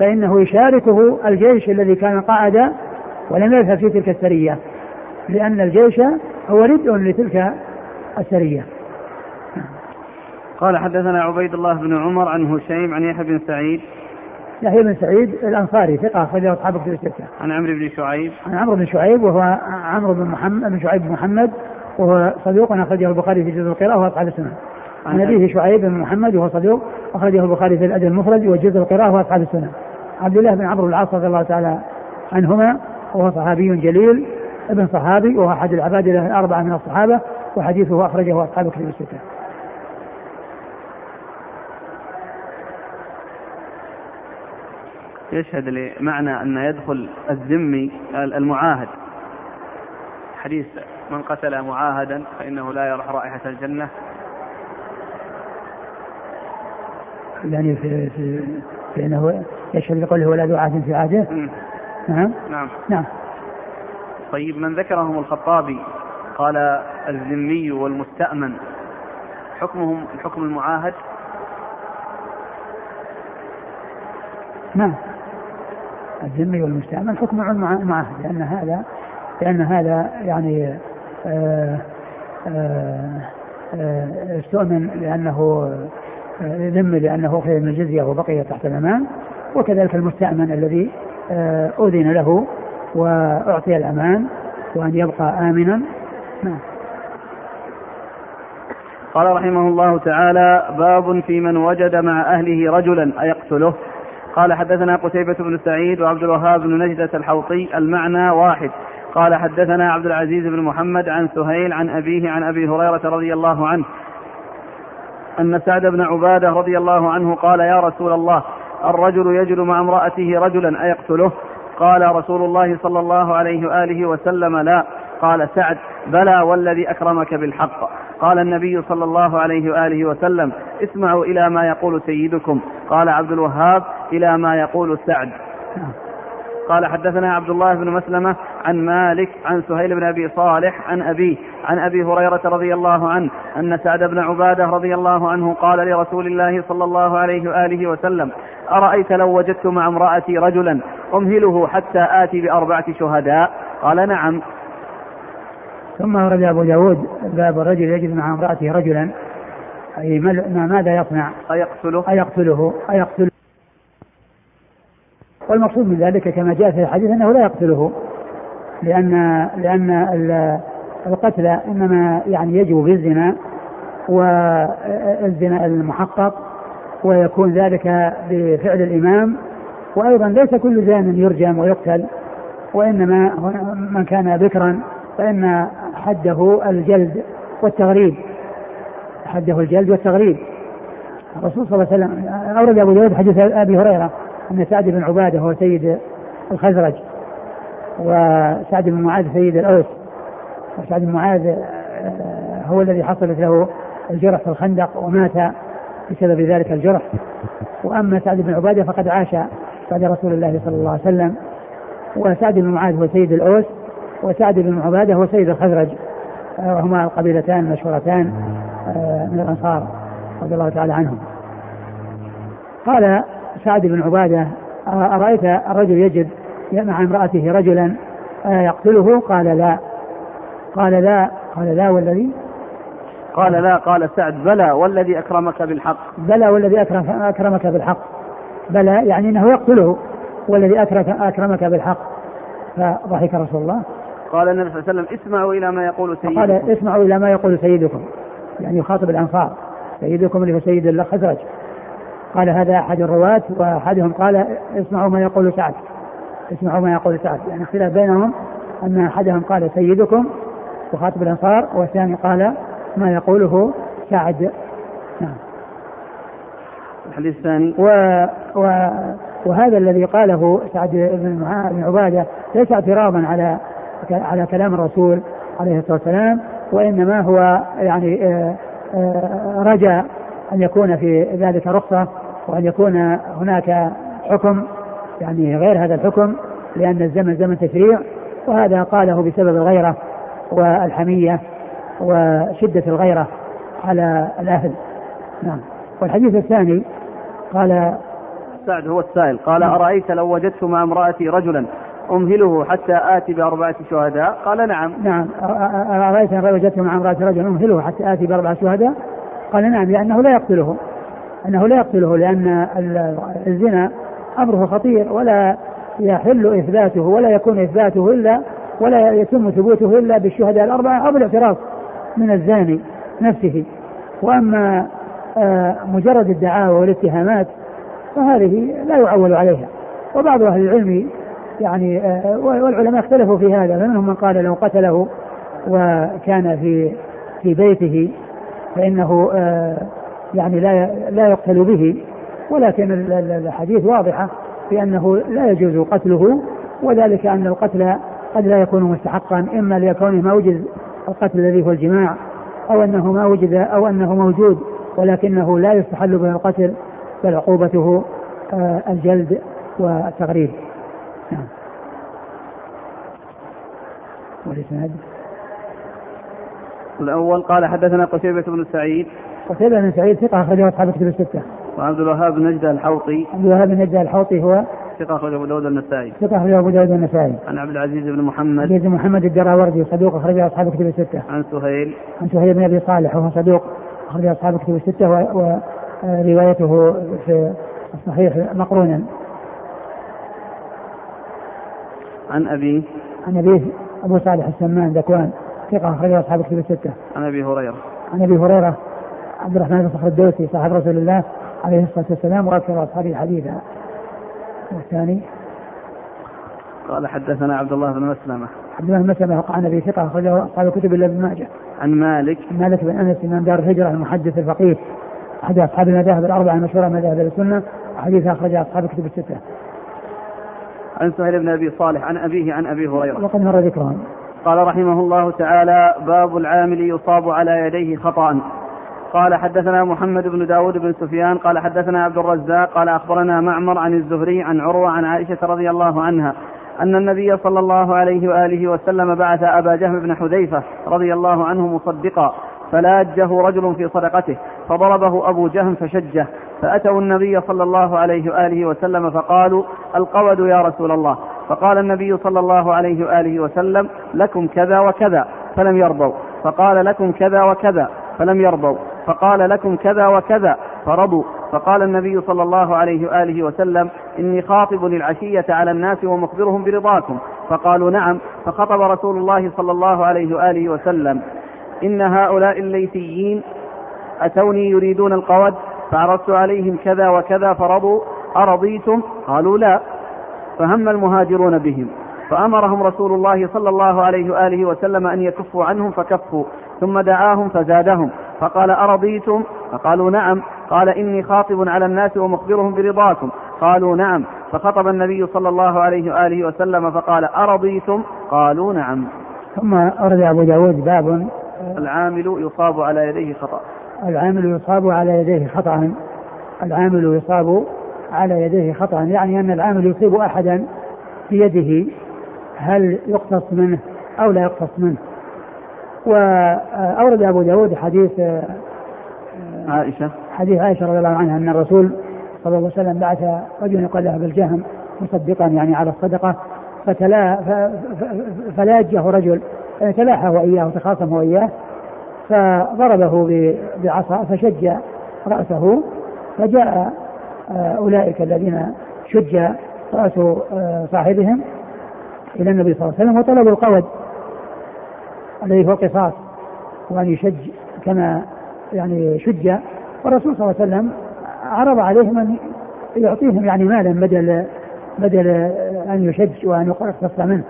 فإنه يشاركه الجيش الذي كان قاعدا ولم يذهب في تلك السرية لأن الجيش هو ردء لتلك السرية قال حدثنا عبيد الله بن عمر عن هشيم عن يحيى بن سعيد يحيى بن سعيد الأنصاري ثقة أخرجه أصحاب كتب الستة. عن عمرو بن شعيب. عن عمرو بن شعيب وهو عمرو بن محمد بن شعيب بن محمد وهو صدوق أخرجه البخاري في جزء القراءة وهو أصحاب السنن. عن أبيه شعيب بن محمد وهو صدوق أخرجه البخاري في الأدب المفرد وجزء القراءة وهو أصحاب السنن. عبد الله بن عمرو العاص رضي الله تعالى عنهما وهو صحابي جليل ابن صحابي وهو أحد العباد الأربعة من الصحابة وحديثه أخرجه أصحاب كتب الستة. يشهد لمعنى أن يدخل الذمي المعاهد حديث من قتل معاهدا فإنه لا يرح رائحة الجنة يعني في في فإنه يشهد بقوله ولا ذو عهد في عهده. نعم. نعم. نعم. طيب من ذكرهم الخطابي قال الذمي والمستأمن. حكمهم حكم المعاهد؟ نعم. الذمي والمستأمن حكم المعاهد لأن هذا لأن هذا يعني آه، آه، آه، استؤمن لأنه ذمي لأنه أخذ من الجزية وبقي تحت الأمان وكذلك المستأمن الذي أذن له وأعطي الأمان وأن يبقى آمنا. نعم. قال رحمه الله تعالى باب في من وجد مع أهله رجلا أيقتله. قال حدثنا قتيبة بن سعيد وعبد الوهاب بن نجدة الحوطي المعنى واحد. قال حدثنا عبد العزيز بن محمد عن سهيل عن أبيه عن أبي هريرة رضي الله عنه أن سعد بن عبادة رضي الله عنه قال يا رسول الله الرجل يجد مع امرأته رجلا أيقتله؟ قال رسول الله صلى الله عليه وآله وسلم لا. قال سعد بلى والذي أكرمك بالحق. قال النبي صلى الله عليه وآله وسلم اسمعوا إلى ما يقول سيدكم. قال عبد الوهاب إلى ما يقول سعد. قال حدثنا عبد الله بن مسلمة عن مالك عن سهيل بن أبي صالح عن أبيه عن أبي هريرة رضي الله عنه أن سعد بن عبادة رضي الله عنه قال لرسول الله صلى الله عليه وآله وسلم أرأيت لو وجدت مع امرأتي رجلا أمهله حتى آتي بأربعة شهداء؟ قال نعم. ثم ورد أبو داود باب الرجل يجد مع امرأته رجلا أي ماذا يصنع؟ أيقتله؟ أيقتله أيقتله. والمقصود من ذلك كما جاء في الحديث أنه لا يقتله لأن لأن القتل إنما يعني يجب بالزنا والزنا المحقق ويكون ذلك بفعل الإمام وأيضا ليس كل زان يرجم ويقتل وإنما من كان بكرا فإن حده الجلد والتغريب حده الجلد والتغريب. الرسول صلى الله عليه وسلم أورد أبو داود حديث أبي هريرة أن سعد بن عبادة هو سيد الخزرج وسعد بن معاذ سيد الأوس وسعد بن معاذ آه، هو الذي حصلت له الجرح في الخندق ومات بسبب ذلك الجرح وأما سعد بن عبادة فقد عاش بعد رسول الله صلى الله عليه وسلم وسعد بن معاذ هو سيد الأوس وسعد بن عبادة هو سيد الخزرج آه، وهما القبيلتان المشهورتان آه، من الأنصار رضي الله تعالى عنهم. قال سعد بن عبادة أرأيت الرجل يجد مع امرأته رجلا يقتله؟ قال لا. قال لا. قال لا والذي؟ قال لا. قال سعد بلى والذي أكرمك بالحق. بلى والذي أكرمك بالحق. بلى يعني أنه يقتله والذي أكرمك بالحق. فضحك رسول الله. قال النبي صلى الله عليه وسلم اسمعوا إلى ما يقول سيدكم. قال اسمعوا إلى ما يقول سيدكم. يعني يخاطب الأنصار. سيدكم اللي هو سيد الخزرج. قال هذا أحد الرواة وأحدهم قال اسمعوا ما يقول سعد. اسمعوا ما يقول سعد. يعني اختلاف بينهم أن أحدهم قال سيدكم وخاطب الأنصار والثاني قال ما يقوله سعد. نعم. الحديث الثاني. و... و... وهذا الذي قاله سعد بن عبادة ليس اعتراضا على على كلام الرسول عليه الصلاة والسلام وإنما هو يعني آه، أن يكون في ذلك رخصة وأن يكون هناك حكم يعني غير هذا الحكم لأن الزمن زمن تشريع وهذا قاله بسبب الغيرة والحمية وشدة الغيرة على الأهل. نعم. والحديث الثاني قال سعد هو السائل قال نعم. أرأيت لو وجدت مع امرأتي رجلا أمهله حتى آتي بأربعة شهداء؟ قال نعم. نعم. أرأيت لو وجدت مع امرأتي رجلا أمهله حتى آتي بأربعة شهداء؟ قال نعم لأنه لا يقتله أنه لا يقتله لأن الزنا أمره خطير ولا يحل إثباته ولا يكون إثباته إلا ولا يتم ثبوته إلا بالشهداء الأربعة أو بالاعتراف من الزاني نفسه. وأما آه، مجرد الدعاوى والاتهامات فهذه لا يعول عليها. وبعض أهل العلم يعني آه، والعلماء اختلفوا في هذا فمنهم من قال لو قتله وكان في في بيته فإنه آه، يعني لا لا يقتل به. ولكن الحديث واضحه في انه لا يجوز قتله وذلك أن القتل قد لا يكون مستحقا إما لكونه ما وجد القتل الذي هو الجماع أو أنه ما وجد أو أنه موجود ولكنه لا يستحل به القتل بل عقوبته آه، الجلد والتغريب. نعم. والإسناد؟ الأول قال حدثنا قتيبة بن سعيد. قتيبة بن سعيد ثقة أخرجه أصحاب كتب الستة. وعبد الوهاب بن نجدة الحوطي. عبد الوهاب بن نجدة الحوطي هو ثقة أخرجه أبو داود النسائي. ثقة أخرجه أبو داود النسائي. عن عبد العزيز بن محمد. عبد بن محمد الدراوردي صدوق أخرجه أصحاب الكتب الستة. عن سهيل. عن سهيل بن أبي صالح وهو صدوق أخرجه أصحاب الكتب الستة وروايته في الصحيح مقرونا. عن أبي. عن أبيه أبو صالح السمان ذكوان. ثقة أخرجه أصحاب الكتب الستة. عن أبي هريرة. عن أبي هريرة عبد الرحمن بن صخر الدوسي صاحب رسول الله عليه الصلاة والسلام وأكثر أصحابه حديثا والثاني؟ قال حدثنا عبد الله بن مسلمة. عبد الله بن مسلمة وقع النبي ثقة أخرجه أصحاب الكتب إلا ابن ماجه. عن مالك. مالك بن أنس إمام دار الهجرة المحدث الفقيه. أحد أصحاب المذاهب الأربعة المشهورة من مذاهب السنة. وحديث أخرجه أصحاب الكتب الستة. عن سهيل بن أبي صالح عن أبيه عن أبي هريرة. وقد مر ذكرهم. قال رحمه الله تعالى باب العامل يصاب على يديه خطأ. قال حدثنا محمد بن داود بن سفيان قال حدثنا عبد الرزاق قال أخبرنا معمر عن الزهري عن عروة عن عائشة رضي الله عنها أن النبي صلى الله عليه وآله وسلم بعث أبا جهم بن حذيفة رضي الله عنه مصدقا فلاجه رجل في صدقته فضربه أبو جهم فشجه فأتوا النبي صلى الله عليه وآله وسلم فقالوا القود يا رسول الله. فقال النبي صلى الله عليه وآله وسلم لكم كذا وكذا. فلم يرضوا. فقال لكم كذا وكذا. فلم يرضوا. فقال لكم كذا وكذا. فرضوا. فقال النبي صلى الله عليه وآله وسلم إني خاطب العشية على الناس ومخبرهم برضاكم. فقالوا نعم. فخطب رسول الله صلى الله عليه وآله وسلم إن هؤلاء الليثيين أتوني يريدون القود فعرضت عليهم كذا وكذا فرضوا. أرضيتم؟ قالوا لا. فهم المهاجرون بهم. فأمرهم رسول الله صلى الله عليه وآله وسلم أن يكفوا عنهم فكفوا. ثم دعاهم فزادهم. فقال أرضيتم؟ فقالوا نعم. قال إني خاطب على الناس ومخبرهم برضاكم. قالوا نعم. فخطب النبي صلى الله عليه وآله وسلم فقال أرضيتم؟ قالوا نعم. ثم أورد أبو داود باب. العامل يصاب على يديه خطأ. العامل يصاب على يديه خطأ. العامل يصاب على يديه خطأ. يعني أن العامل يصيب أحدا بيده هل يقتص منه أو لا يقتص منه؟ وأورد أبو داود حديث عائشة. حديث عائشة رضي الله عنها أن الرسول صلى الله عليه وسلم بعث رجلا يقال له بالجهم مصدقا يعني على الصدقة فتلا فلاجه رجل تلاحى وإياه وتخاصم وإياه فضربه بعصا فشج رأسه فجاء أولئك الذين شج رأس صاحبهم إلى النبي صلى الله عليه وسلم وطلبوا القود الذي هو قصاص وأن يشج كما يعني شج. والرسول صلى الله عليه وسلم عرض عليهم أن يعطيهم يعني مالا بدل بدل أن يشج وأن يقتص منه.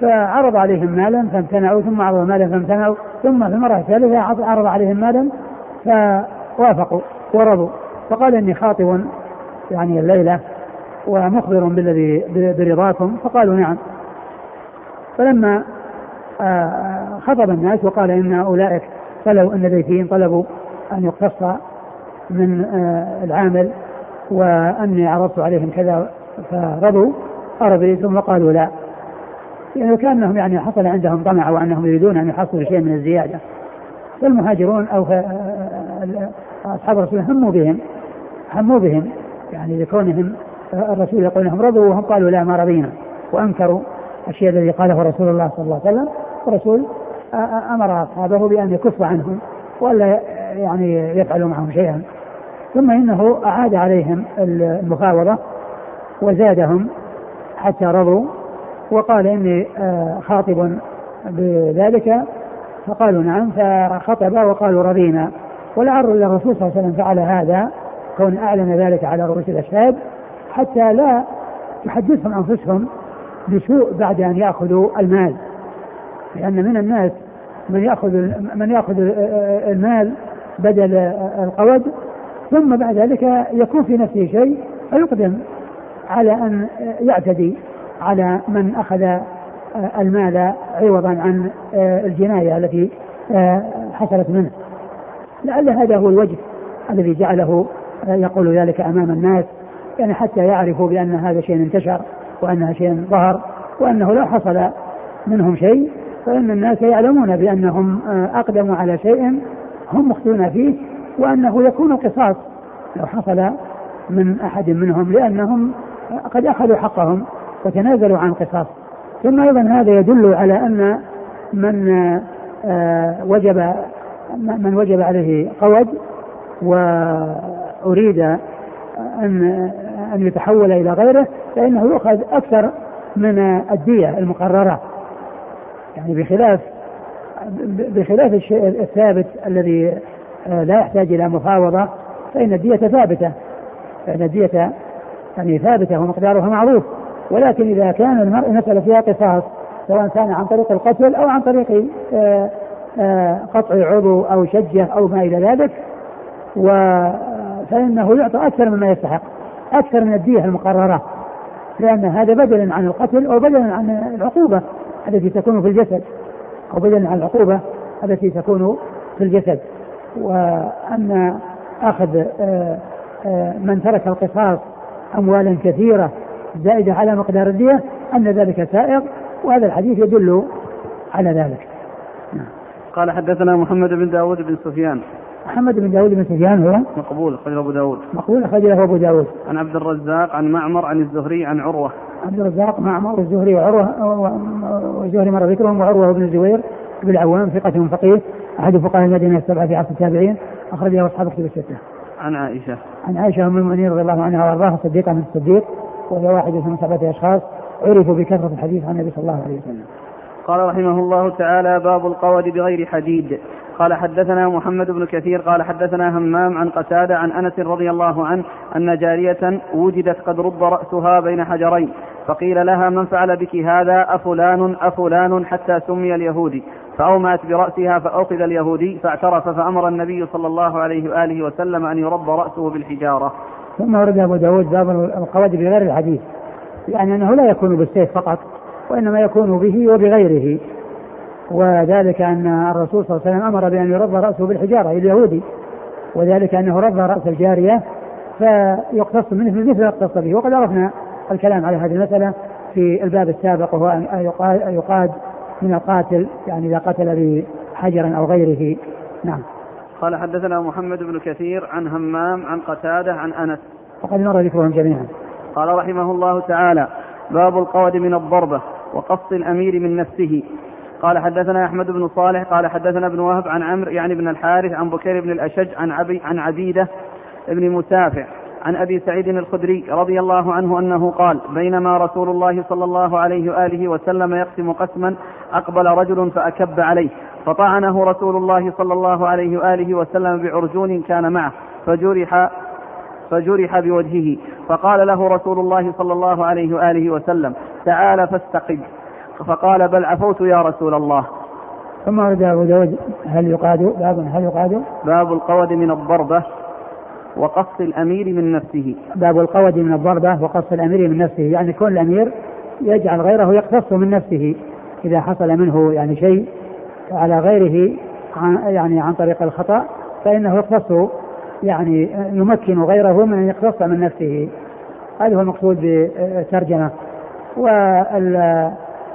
فعرض عليهم مالا فامتنعوا ثم عرض مالا فامتنعوا ثم في المرة الثالثة عرض عليهم مالا فوافقوا ورضوا. فقال إني خاطب يعني الليلة ومخبر بالذي برضاكم فقالوا نعم. فلما آه، خطب الناس وقال إن أولئك طلبوا إن البيتين طلبوا أن يقتص من آه، العامل وأني عرضت عليهم كذا فرضوا ارضي ثم قالوا لا. يعني كأنهم يعني حصل عندهم طمع وأنهم يريدون أن يحصلوا شيء من الزيادة. فالمهاجرون أو آه، أصحاب الرسول هموا بهم هموا بهم. يعني لكونهم الرسول يقول انهم رضوا وهم قالوا لا ما رضينا وأنكروا الشيء الذي قاله رسول الله صلى الله عليه وسلم. الرسول أمر أصحابه بأن يكف عنهم وألا يعني يفعلوا معهم شيئا. ثم إنه أعاد عليهم المفاوضه وزادهم حتى رضوا وقال إني خاطب بذلك. فقالوا نعم فخطب وقالوا رضينا. ولعل الرسول صلى الله عليه وسلم فعل هذا كون أعلن ذلك على رؤوس الاشهاد حتى لا تحدثهم أنفسهم بسوء بعد أن يأخذوا المال. لأن من الناس من يأخذ من يأخذ المال بدل القود ثم بعد ذلك يكون في نفسه شيء فيقدم على أن يعتدي على من أخذ المال عوضا عن الجناية التي حصلت منه. لعل هذا هو الوجه الذي جعله يقول ذلك أمام الناس يعني حتى يعرفوا بأن هذا شيء انتشر وأنها شيء ظهر وأنه لو حصل منهم شيء فإن الناس يعلمون بأنهم أقدموا على شيء هم مخطئون فيه وأنه يكون قصاص لو حصل من أحد منهم لأنهم قد أخذوا حقهم وتنازلوا عن قصاص. ثم أيضا هذا يدل على أن من وجب من وجب عليه قود واريد ان أن يتحول إلى غيره فإنه يؤخذ أكثر من الدية المقررة. يعني بخلاف بخلاف الشيء الثابت الذي لا يحتاج إلى مفاوضة فإن الدية ثابتة. فإن الدية يعني ثابتة ومقدارها معروف. ولكن إذا كان المرء مساله فيها قصاص سواء كان عن طريق القتل أو عن طريق قطع عضو أو شجة أو ما إلى ذلك و فإنه يعطى أكثر مما يستحق أكثر من الدية المقررة لأن هذا بدلا عن القتل أو بدلا عن العقوبة التي تكون في الجسد أو بدلا عن العقوبة التي تكون في الجسد وأن أخذ آه، آه، من ترك القصاص أموالا كثيرة زائدة على مقدار الدية أن ذلك سائغ وهذا الحديث يدل على ذلك نعم. قال حدثنا محمد بن داود بن سفيان محمد بن داود بن سفيان هو مقبول أخرجه أبو داود مقبول أخرجه أبو داود عن عبد الرزاق عن معمر عن الزهري عن عروة عبد الرزاق معمر والزهري وعروة والزهري مر ذكرهم وعروة بن الزبير بن العوام ثقة فقيه أحد فقهاء المدينة السبعة في عصر التابعين أخرجه أصحاب كتب الستة. عن عائشة. عن عائشة أم المؤمنين رضي الله عنها وأرضاها صديقة من الصديق وهي واحدة من سبعة أشخاص عرفوا بكثرة الحديث عن النبي صلى الله عليه وسلم. قال رحمه الله تعالى باب القود بغير حديد قال حدثنا محمد بن كثير قال حدثنا همام عن قتادة عن أنس رضي الله عنه أن جارية وجدت قد رد رأسها بين حجرين فقيل لها من فعل بك هذا؟ أفلان أفلان حتى سمي اليهودي. فأومأت برأسها فأخذ اليهودي فاعترف فأمر النبي صلى الله عليه وآله وسلم أن يرد رأسه بالحجارة. ثم ورد أبو داود باب القواعد بغير الحديث يعني أنه لا يكون بالسيف فقط وإنما يكون به وبغيره. وذلك أن الرسول صلى الله عليه وسلم أمر بأن يرد رأسه بالحجارة اليهودي وذلك أنه رد رأس الجارية فيقتص منه مثل ما اقتص به. وقد عرفنا الكلام على هذه المسألة في الباب السابق وهو أن يقاد من القاتل يعني إذا قتل بحجر أو غيره. نعم. قال حدثنا محمد بن كثير عن همام عن قتادة عن أنس. وقد مر ذكرهم جميعا. قال رحمه الله تعالى باب القود من الضربة وقص الأمير من نفسه. قال حدثنا أحمد بن صالح قال حدثنا ابن وهب عن عمرو يعني بن الحارث عن بكير بن الأشج عن عبي عن عبيدة بن مسافع عن أبي سعيد الخدري رضي الله عنه أنه قال بينما رسول الله صلى الله عليه وآله وسلم يقسم قسما أقبل رجل فأكب عليه فطعنه رسول الله صلى الله عليه وآله وسلم بعرجون كان معه فجرح فجرح بوجهه فقال له رسول الله صلى الله عليه وآله وسلم تعال فاستقد فقال بل عفوت يا رسول الله. ثم ورد أبو داود هل يقاد باب هل يقاد؟ باب القود من الضربة وقص الأمير من نفسه. باب القود من الضربة وقص الأمير من نفسه يعني كون الأمير يجعل غيره يقتص من نفسه إذا حصل منه يعني شيء على غيره عن يعني عن طريق الخطأ فإنه يقتص يعني يمكن غيره من أن يقتص من نفسه. هذا هو المقصود بالترجمة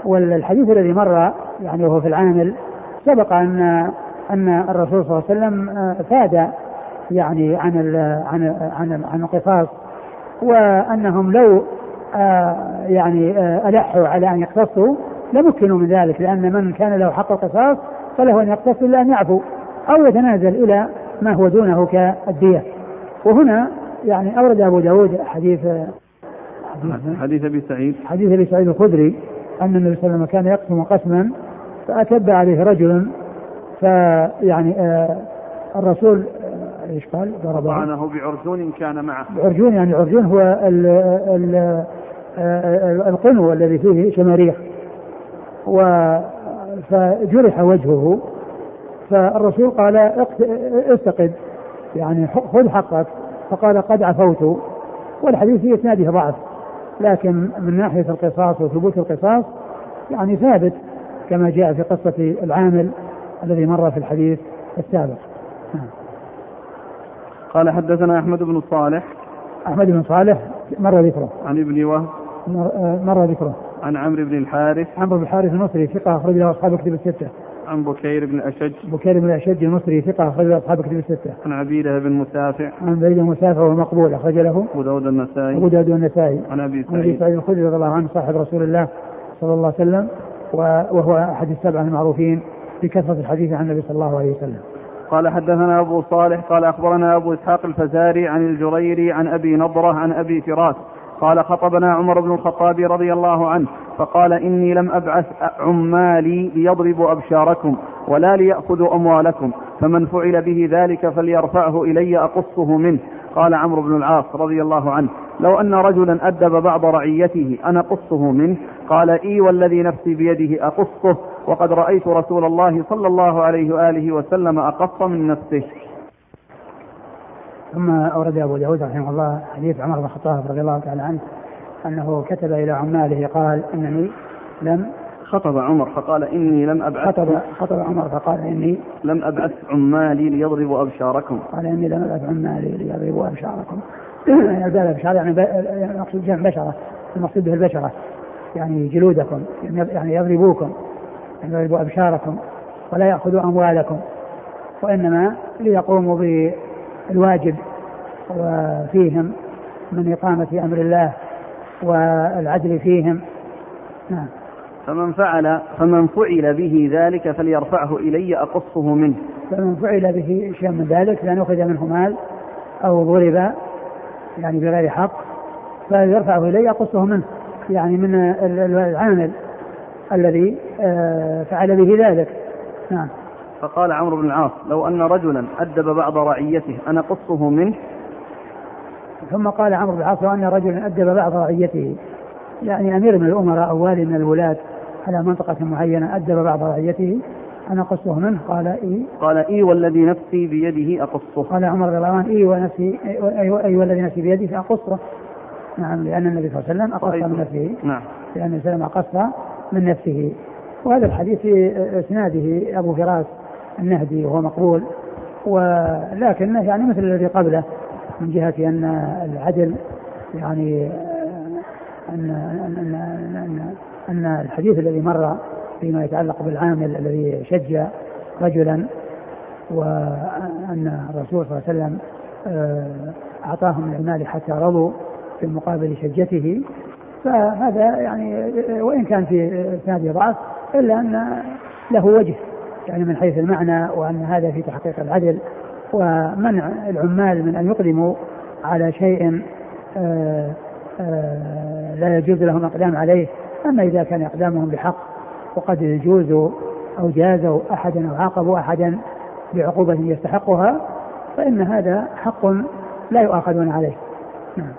والحديث الذي مر يعني وهو في العامل سبق أن أن الرسول صلى الله عليه وسلم فاد يعني عن عن عن عن القصاص وأنهم لو آه يعني آه ألحوا على أن يقتصوا لمكنوا من ذلك لأن من كان له حق القصاص فله أن يقتص إلا أن يعفو أو يتنازل إلى ما هو دونه كالدية. وهنا يعني أورد أبو داود حديث, حديث أبي سعيد. حديث أبي سعيد الخدري أن النبي صلى الله عليه وسلم كان يقسم قسما فأكب عليه رجل فيعني آه الرسول إيش قال؟ ضرب طعنه بعرجون كان معه. بعرجون يعني عرجون هو ال ال القنو الذي فيه شماريخ. و فجرح وجهه فالرسول قال استقد يعني خذ حقك. فقال قد عفوت والحديث في إسناده ضعف. لكن من ناحية القصاص وثبوت القصاص يعني ثابت كما جاء في قصة العامل الذي مر في الحديث السابق. نعم. قال حدثنا أحمد بن صالح أحمد بن صالح مر ذكره عن ابن وهب مر ذكره عن عمرو بن الحارث عمرو بن الحارث المصري ثقة أخرج له أصحاب كتب الستة. عن بكير بن أشج. بكير بن أشج المصري ثقة أخرج له أصحاب كتب الستة. عن عبيدة بن مسافع. عن عبيدة بن مسافع وهو مقبول أخرج له. أبو داود النسائي. أبو داود النسائي. عن أبي سعيد عن أبي سعيد. الخدري رضي الله عنه صاحب رسول الله صلى الله عليه وسلم وهو أحد السبعة المعروفين بكثرة الحديث عن النبي صلى الله عليه وسلم. قال حدثنا أبو صالح قال أخبرنا أبو إسحاق الفزاري عن الجريري عن أبي نضرة عن أبي فراس. قال خطبنا عمر بن الخطاب رضي الله عنه فقال إني لم أبعث عمالي ليضربوا أبشاركم ولا ليأخذوا أموالكم فمن فعل به ذلك فليرفعه إلي أقصه منه. قال عمرو بن العاص رضي الله عنه لو أن رجلا أدب بعض رعيته أنا قصه منه قال إي والذي نفسي بيده أقصه وقد رأيت رسول الله صلى الله عليه وآله وسلم أقص من نفسه. ثم أورد أبو داود رحمه الله حديث عمر بن الخطاب رضي الله تعالى عنه أنه كتب إلى عماله قال إنني لم خطب عمر فقال إني لم أبعث خطب خطب عمر فقال إني لم أبعث عمالي ليضربوا أبشاركم. قال إني لم أبعث عمالي ليضربوا أبشاركم. الأبشار يعني المقصود جمع بشرة المقصود به البشرة. يعني جلودكم يعني يضربوكم يعني يضربوا أبشاركم ولا يأخذوا أموالكم وإنما ليقوموا بالواجب وفيهم من إقامة أمر الله والعدل فيهم. نعم. فمن فعل فمن فعل به ذلك فليرفعه إلي أقصه منه. فمن فعل به شيء من ذلك لأن أخذ منه مال أو ضرب يعني بغير حق فيرفعه إلي أقصه منه. يعني من العامل الذي آه، فعل به ذلك. نعم. فقال عمرو بن العاص لو أن رجلا أدب بعض رعيته أنا قصه منه؟ ثم قال عمرو بن العاص لو أن رجلا أدب بعض رعيته يعني أمير من الأمراء أو والي من الولاة على منطقة معينة أدب بعض رعيته أنا أقصه منه؟ قال إي. قال إي والذي نفسي بيده أقصه. قال عمر رضي الله عنه إي ونفسي أي, والذي نفسي بيده أقصه. نعم لأن النبي صلى الله عليه وسلم أقص من نفسه. نعم. لأن النبي صلى الله عليه وسلم أقص من نفسه. وهذا الحديث في إسناده أبو فراس. النهدي وهو مقبول ولكنه يعني مثل الذي قبله من جهة أن العدل يعني أن أن أن, أن الحديث الذي مر فيما يتعلق بالعامل الذي شج رجلا وأن الرسول صلى الله عليه وسلم آه، أعطاهم المال حتى رضوا في مقابل شجته. فهذا يعني وإن كان في إسناده ضعف إلا أن له وجه. يعني من حيث المعنى وأن هذا في تحقيق العدل ومنع العمال من أن يقدموا على شيء آآ آه، آآ آه، لا يجوز لهم الإقدام عليه أما إذا كان إقدامهم بحق وقد جوزوا أو جازوا أحدا أو عاقبوا أحدا بعقوبة يستحقها فإن هذا حق لا يؤاخذون عليه نعم.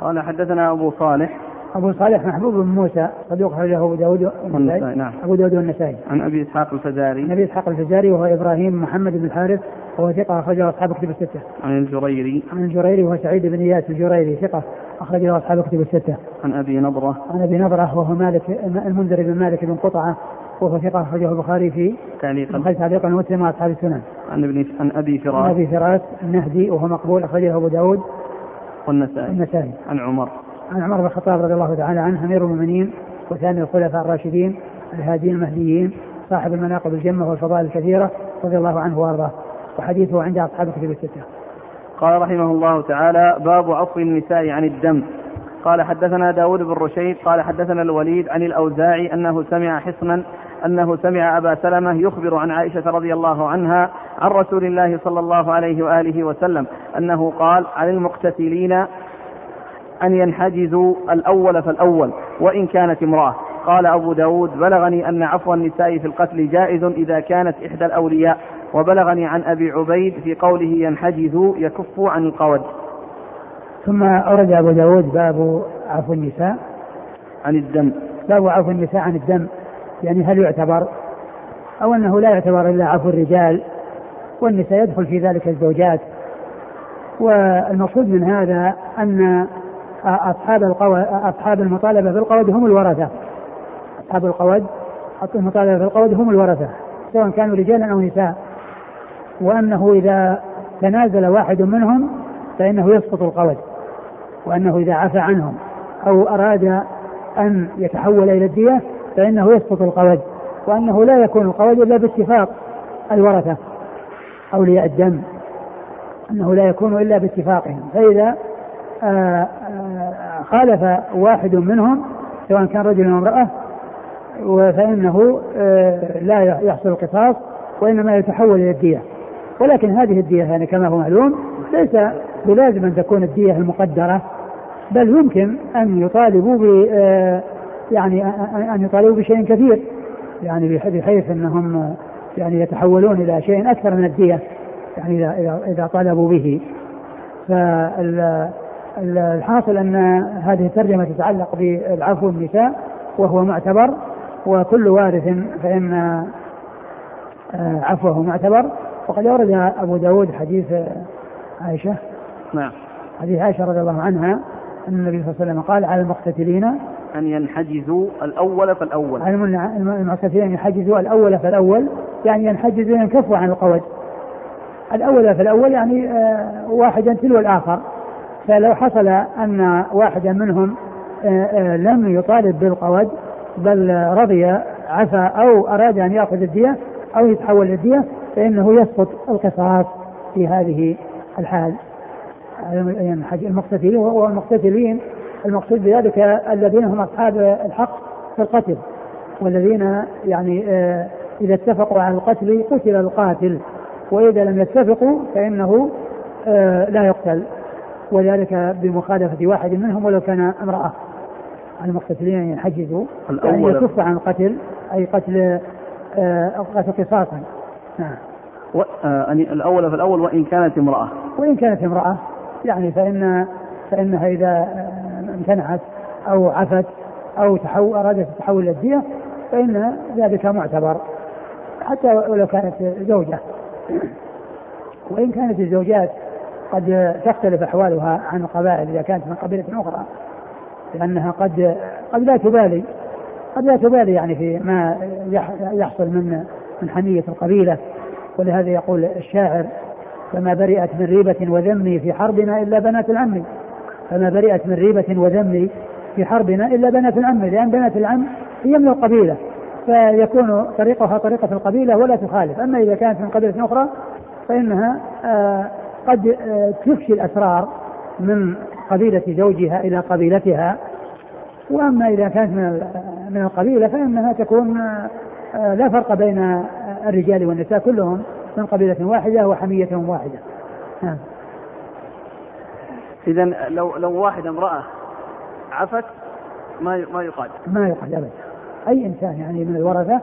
قال حدثنا أبو صالح أبو صالح محبوب بن موسى صدوق أخرجه أبو داود والنسائي نعم أبو داود والنسائي عن أبي إسحاق الفزاري عن أبي إسحاق الفزاري وهو إبراهيم محمد بن الحارث وهو ثقة أخرجه أصحاب كتب الستة. عن الجريري. عن الجريري وهو سعيد بن إياس الجريري ثقة أخرجه أصحاب كتب الستة. عن أبي نضرة. عن أبي نضرة وهو مالك المنذر بن مالك بن قطعة وهو ثقة أخرجه البخاري في تعليقا تعليقا ومسلم وأصحاب السنن. عن ابن عن أبي فراس. عن أبي فراس النهدي وهو مقبول أخرجه أبو داود والنسائي. النسائي. عن عمر. عن عمر بن الخطاب رضي الله تعالى عنه أمير المؤمنين وثاني الخلفاء الراشدين الهادين المهديين صاحب المناقب الجمة والفضائل الكثيرة رضي الله عنه وأرضاه وحديثه عند أصحاب كتب الستة. قال رحمه الله تعالى باب عفو النساء عن الدم قال حدثنا داود بن رشيد قال حدثنا الوليد عن الأوزاعي أنه سمع حصنا أنه سمع أبا سلمة يخبر عن عائشة رضي الله عنها عن رسول الله صلى الله عليه وآله وسلم أنه قال عن المقتتلين أن ينحجزوا الأول فالأول وإن كانت امرأة. قال أبو داود بلغني أن عفو النساء في القتل جائز إذا كانت إحدى الأولياء وبلغني عن أبي عبيد في قوله ينحجز يكف عن القود. ثم أورد أبو داود باب عفو النساء. عن الدم. باب عفو النساء عن الدم. يعني هل يعتبر؟ أو أنه لا يعتبر إلا عفو الرجال والنساء يدخل في ذلك الزوجات. والمقصود من هذا أن أصحاب القود أصحاب المطالبة بالقود هم الورثة. أصحاب القود المطالبة بالقود هم الورثة سواء كانوا رجالا أو نساء. وأنه إذا تنازل واحد منهم فإنه يسقط القود وأنه إذا عفى عنهم أو أراد أن يتحول إلى الدية فإنه يسقط القود وأنه لا يكون القود إلا باتفاق الورثة أولياء الدم أنه لا يكون إلا باتفاقهم. فإذا آه، آه، خالف واحد منهم سواء كان رجل أو امرأة فإنه آه، لا يحصل القصاص وإنما يتحول إلى الدية. ولكن هذه الدية يعني كما هو معلوم ليس بلازم أن تكون الدية المقدرة بل يمكن أن يطالبوا ب يعني أن يطالبوا بشيء كثير. يعني بحيث أنهم يعني يتحولون إلى شيء أكثر من الدية يعني إذا إذا طالبوا به. فالحاصل أن هذه الترجمة تتعلق بالعفو النساء وهو معتبر وكل وارث فإن آه، عفوه معتبر. وقد أورد أبو داود حديث عائشة نعم. حديث عائشة رضي الله عنها أن النبي صلى الله عليه وسلم قال على المقتتلين أن ينحجزوا الأول فالأول. المعتزلة أن ينحجزوا الأول فالأول يعني ينحجزوا ينكفوا عن القود. الأول فالأول يعني آه، واحدا تلو الآخر. فلو حصل أن واحدا منهم آه، آه، لم يطالب بالقود بل رضي عفا أو أراد أن يأخذ الدية أو يتحول للدية فإنه يسقط القصاص في هذه الحال. المقتتلين والمقتتلين المقصود بذلك الذين هم أصحاب الحق في القتل والذين يعني آه، إذا اتفقوا على القتل قتل القاتل وإذا لم يتفقوا فإنه لا يقتل. وذلك بمخالفة واحد منهم ولو كان امرأة. المقتتلين ينحجزوا. يعني يكف عن القتل أي قتل آه، قتل قصاصا. نعم. و... آه الأول فالأول وإن كانت امرأة. وإن كانت امرأة يعني فإن فإنها إذا آه، امتنعت أو عفت أو تحول أرادت التحول إلى الدية فإن ذلك معتبر. حتى ولو كانت زوجة. وإن كانت الزوجات قد تختلف أحوالها عن القبائل إذا كانت من قبيلة أخرى لأنها قد قد لا تبالي قد لا تبالي يعني في ما يحصل من من حمية القبيلة. ولهذا يقول الشاعر فما برئت من ريبة وذمي في حربنا إلا بنات العم. فما برئت من ريبة وذمي في حربنا إلا بنات العم لأن بنات العم هي من القبيلة. فيكون طريقها طريقة القبيلة ولا تخالف. أما إذا كانت من قبيلة أخرى فإنها آه قد آه تفشي الأسرار من قبيلة زوجها إلى قبيلتها. وأما إذا كانت من من القبيلة فإنها تكون آه، لا فرق بين الرجال والنساء كلهم من قبيلة واحدة وحميتهم واحدة. نعم. إذا لو لو واحد امرأة عفت ما ما يقاد ما يقاد أبدا. أي إنسان يعني من الورثة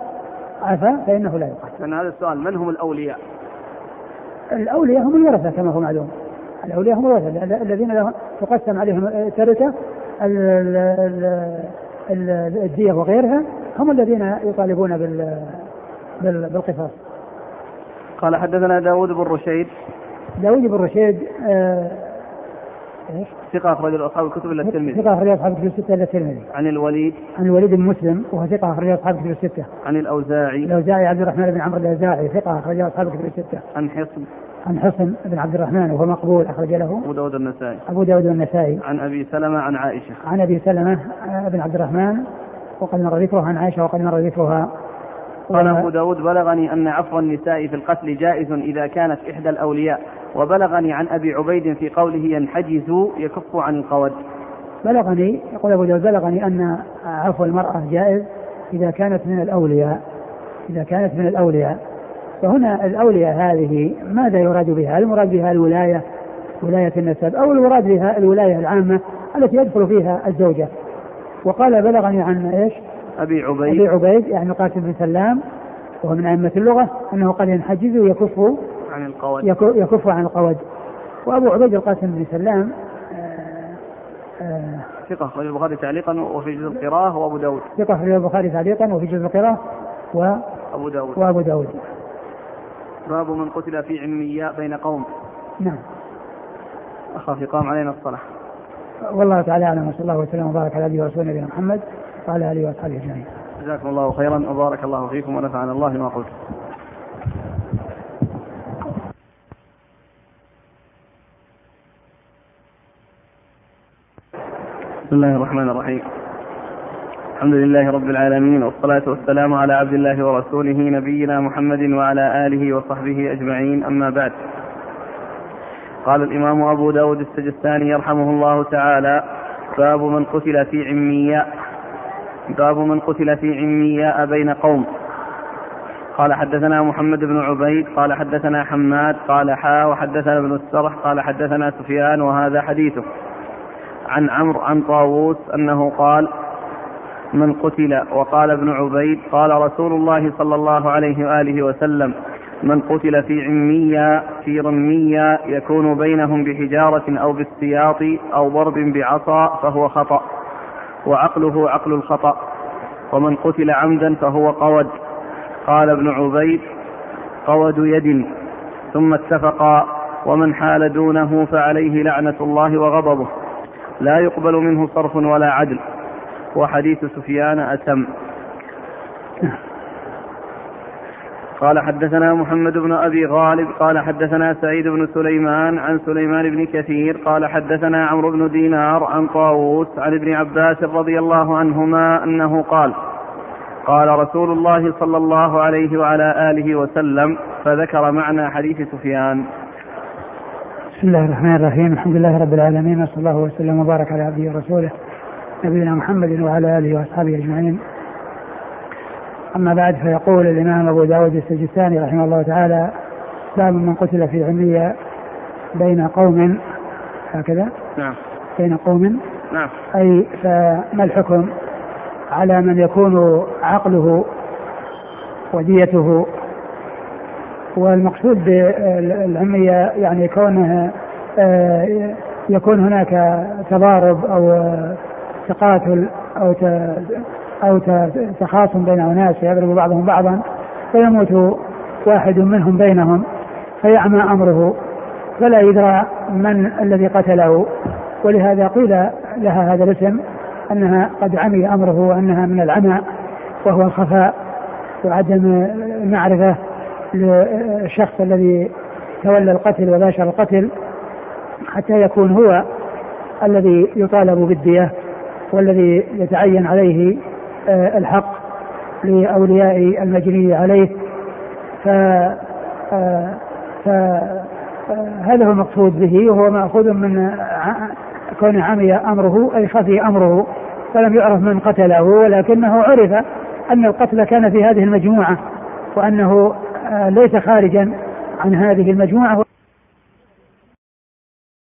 عفا فإنه لا يقاد لأن هذا السؤال من هم الأولياء؟ الأولياء هم الورثة كما هو معلوم. الأولياء هم الورثة. الذين لهم تقسم عليهم التركة الدية وغيرها هم الذين يطالبون بال بالقصاص. قال حدثنا داود بن رشيد. داود بن رشيد آه إيش؟ ثقة أخرج أصحاب الكتب إلا الترمذي. ثقة أخرج أصحاب الكتب الستة إلا الترمذي. عن الوليد. عن الوليد بن مسلم وهو ثقة أخرج أصحاب الكتب الستة. عن الأوزاعي. الأوزاعي عبد الرحمن بن عمرو الأوزاعي ثقة أخرج أصحاب الكتب الستة. عن حصن. عن حصن بن عبد الرحمن وهو مقبول أخرج له. أبو داود النسائي. أبو داود النسائي. عن أبي سلمة عن عائشة. عن أبي سلمة بن عبد الرحمن وقد مر ذكرها عن عائشة وقد مر ذكرها قال أبو داود بلغني أن عفو النساء في القتل جائز إذا كانت إحدى الأولياء وبلغني عن أبي عبيد في قوله ينحجز يكف عن القود بلغني يقول أبو داود بلغني أن عفو المرأة جائز إذا كانت من الأولياء إذا كانت من الأولياء فهنا الأولياء هذه ماذا يراد بها؟ المراد بها الولاية ولاية النسب أو المراد بها الولاية العامة التي يدخل فيها الزوجة وقال بلغني عن إيش؟ أبي عبيد أبي عبيد يعني قاسم بن سلام وهو من أئمة اللغة أنه قد ينحجز ويكف عن القود يكف عن القود وأبو عبيد القاسم بن سلام آه، آه، ثقة أخرج البخاري تعليقا وفي جزء القراءة وأبو داود. ثقة أخرج البخاري تعليقا وفي جزء القراءة و أبو داود. وأبو داود. باب من قتل في علمياء بين قوم. نعم. أخاف يقام علينا الصلاة. والله تعالى أعلم وصلى الله وسلم وبارك على نبينا ورسولنا نبينا محمد وعلى آله وأصحابه أجمعين. جزاكم الله خيرا وبارك الله فيكم ونفعنا الله ما قلت. بسم الله الرحمن الرحيم. الحمد لله رب العالمين والصلاة والسلام على عبد الله ورسوله نبينا محمد وعلى آله وصحبه أجمعين. أما بعد قال الإمام أبو داود السجستاني يرحمه الله تعالى باب من قتل في عمياء باب من قتل في عمياء بين قوم. قال حدثنا محمد بن عبيد قال حدثنا حماد قال حا وحدثنا ابن السرح قال حدثنا سفيان وهذا حديثه. عن عمرو عن طاووس أنه قال من قتل وقال ابن عبيد قال رسول الله صلى الله عليه وآله وسلم من قتل في عمية في رمية يكون بينهم بحجارة أو بالسياط أو ضرب بعصا فهو خطأ وعقله عقل الخطأ ومن قتل عمدا فهو قود. قال ابن عبيد قود يد ثم اتفقا ومن حال دونه فعليه لعنة الله وغضبه. لا يقبل منه صرف ولا عدل. وحديث سفيان أتم. قال حدثنا محمد بن أبي غالب قال حدثنا سعيد بن سليمان عن سليمان بن كثير قال حدثنا عمرو بن دينار عن طاووس عن ابن عباس رضي الله عنهما أنه قال قال رسول الله صلى الله عليه وعلى آله وسلم فذكر معنى حديث سفيان. بسم الله الرحمن الرحيم. الحمد لله رب العالمين وصلى الله وسلم وبارك على عبده ورسوله نبينا محمد وعلى آله وأصحابه أجمعين. أما بعد فيقول الإمام أبو داود السجستاني رحمه الله تعالى باب من قتل في علمية بين قوم. هكذا؟ نعم. بين قوم. نعم. أي فما الحكم على من يكون عقله وديته والمقصود بالعمية يعني كونه آه، يكون هناك تضارب أو تقاتل أو أو تخاصم بين أناس يضرب بعضهم بعضا فيموت واحد منهم بينهم فيعمى أمره فلا يدرى من الذي قتله. ولهذا قيل لها هذا الاسم أنها قد عمي أمره وأنها من العمى وهو الخفاء وعدم المعرفة للشخص الذي تولى القتل وباشر القتل حتى يكون هو الذي يطالب بالدية والذي يتعين عليه آه، الحق لأولياء المجني عليه. ف آه، فهذا آه، هو المقصود به وهو مأخوذ من كون عمي أمره أي خفي أمره فلم يعرف من قتله ولكنه عرف أن القتل كان في هذه المجموعة وأنه ليس خارجا عن هذه المجموعة.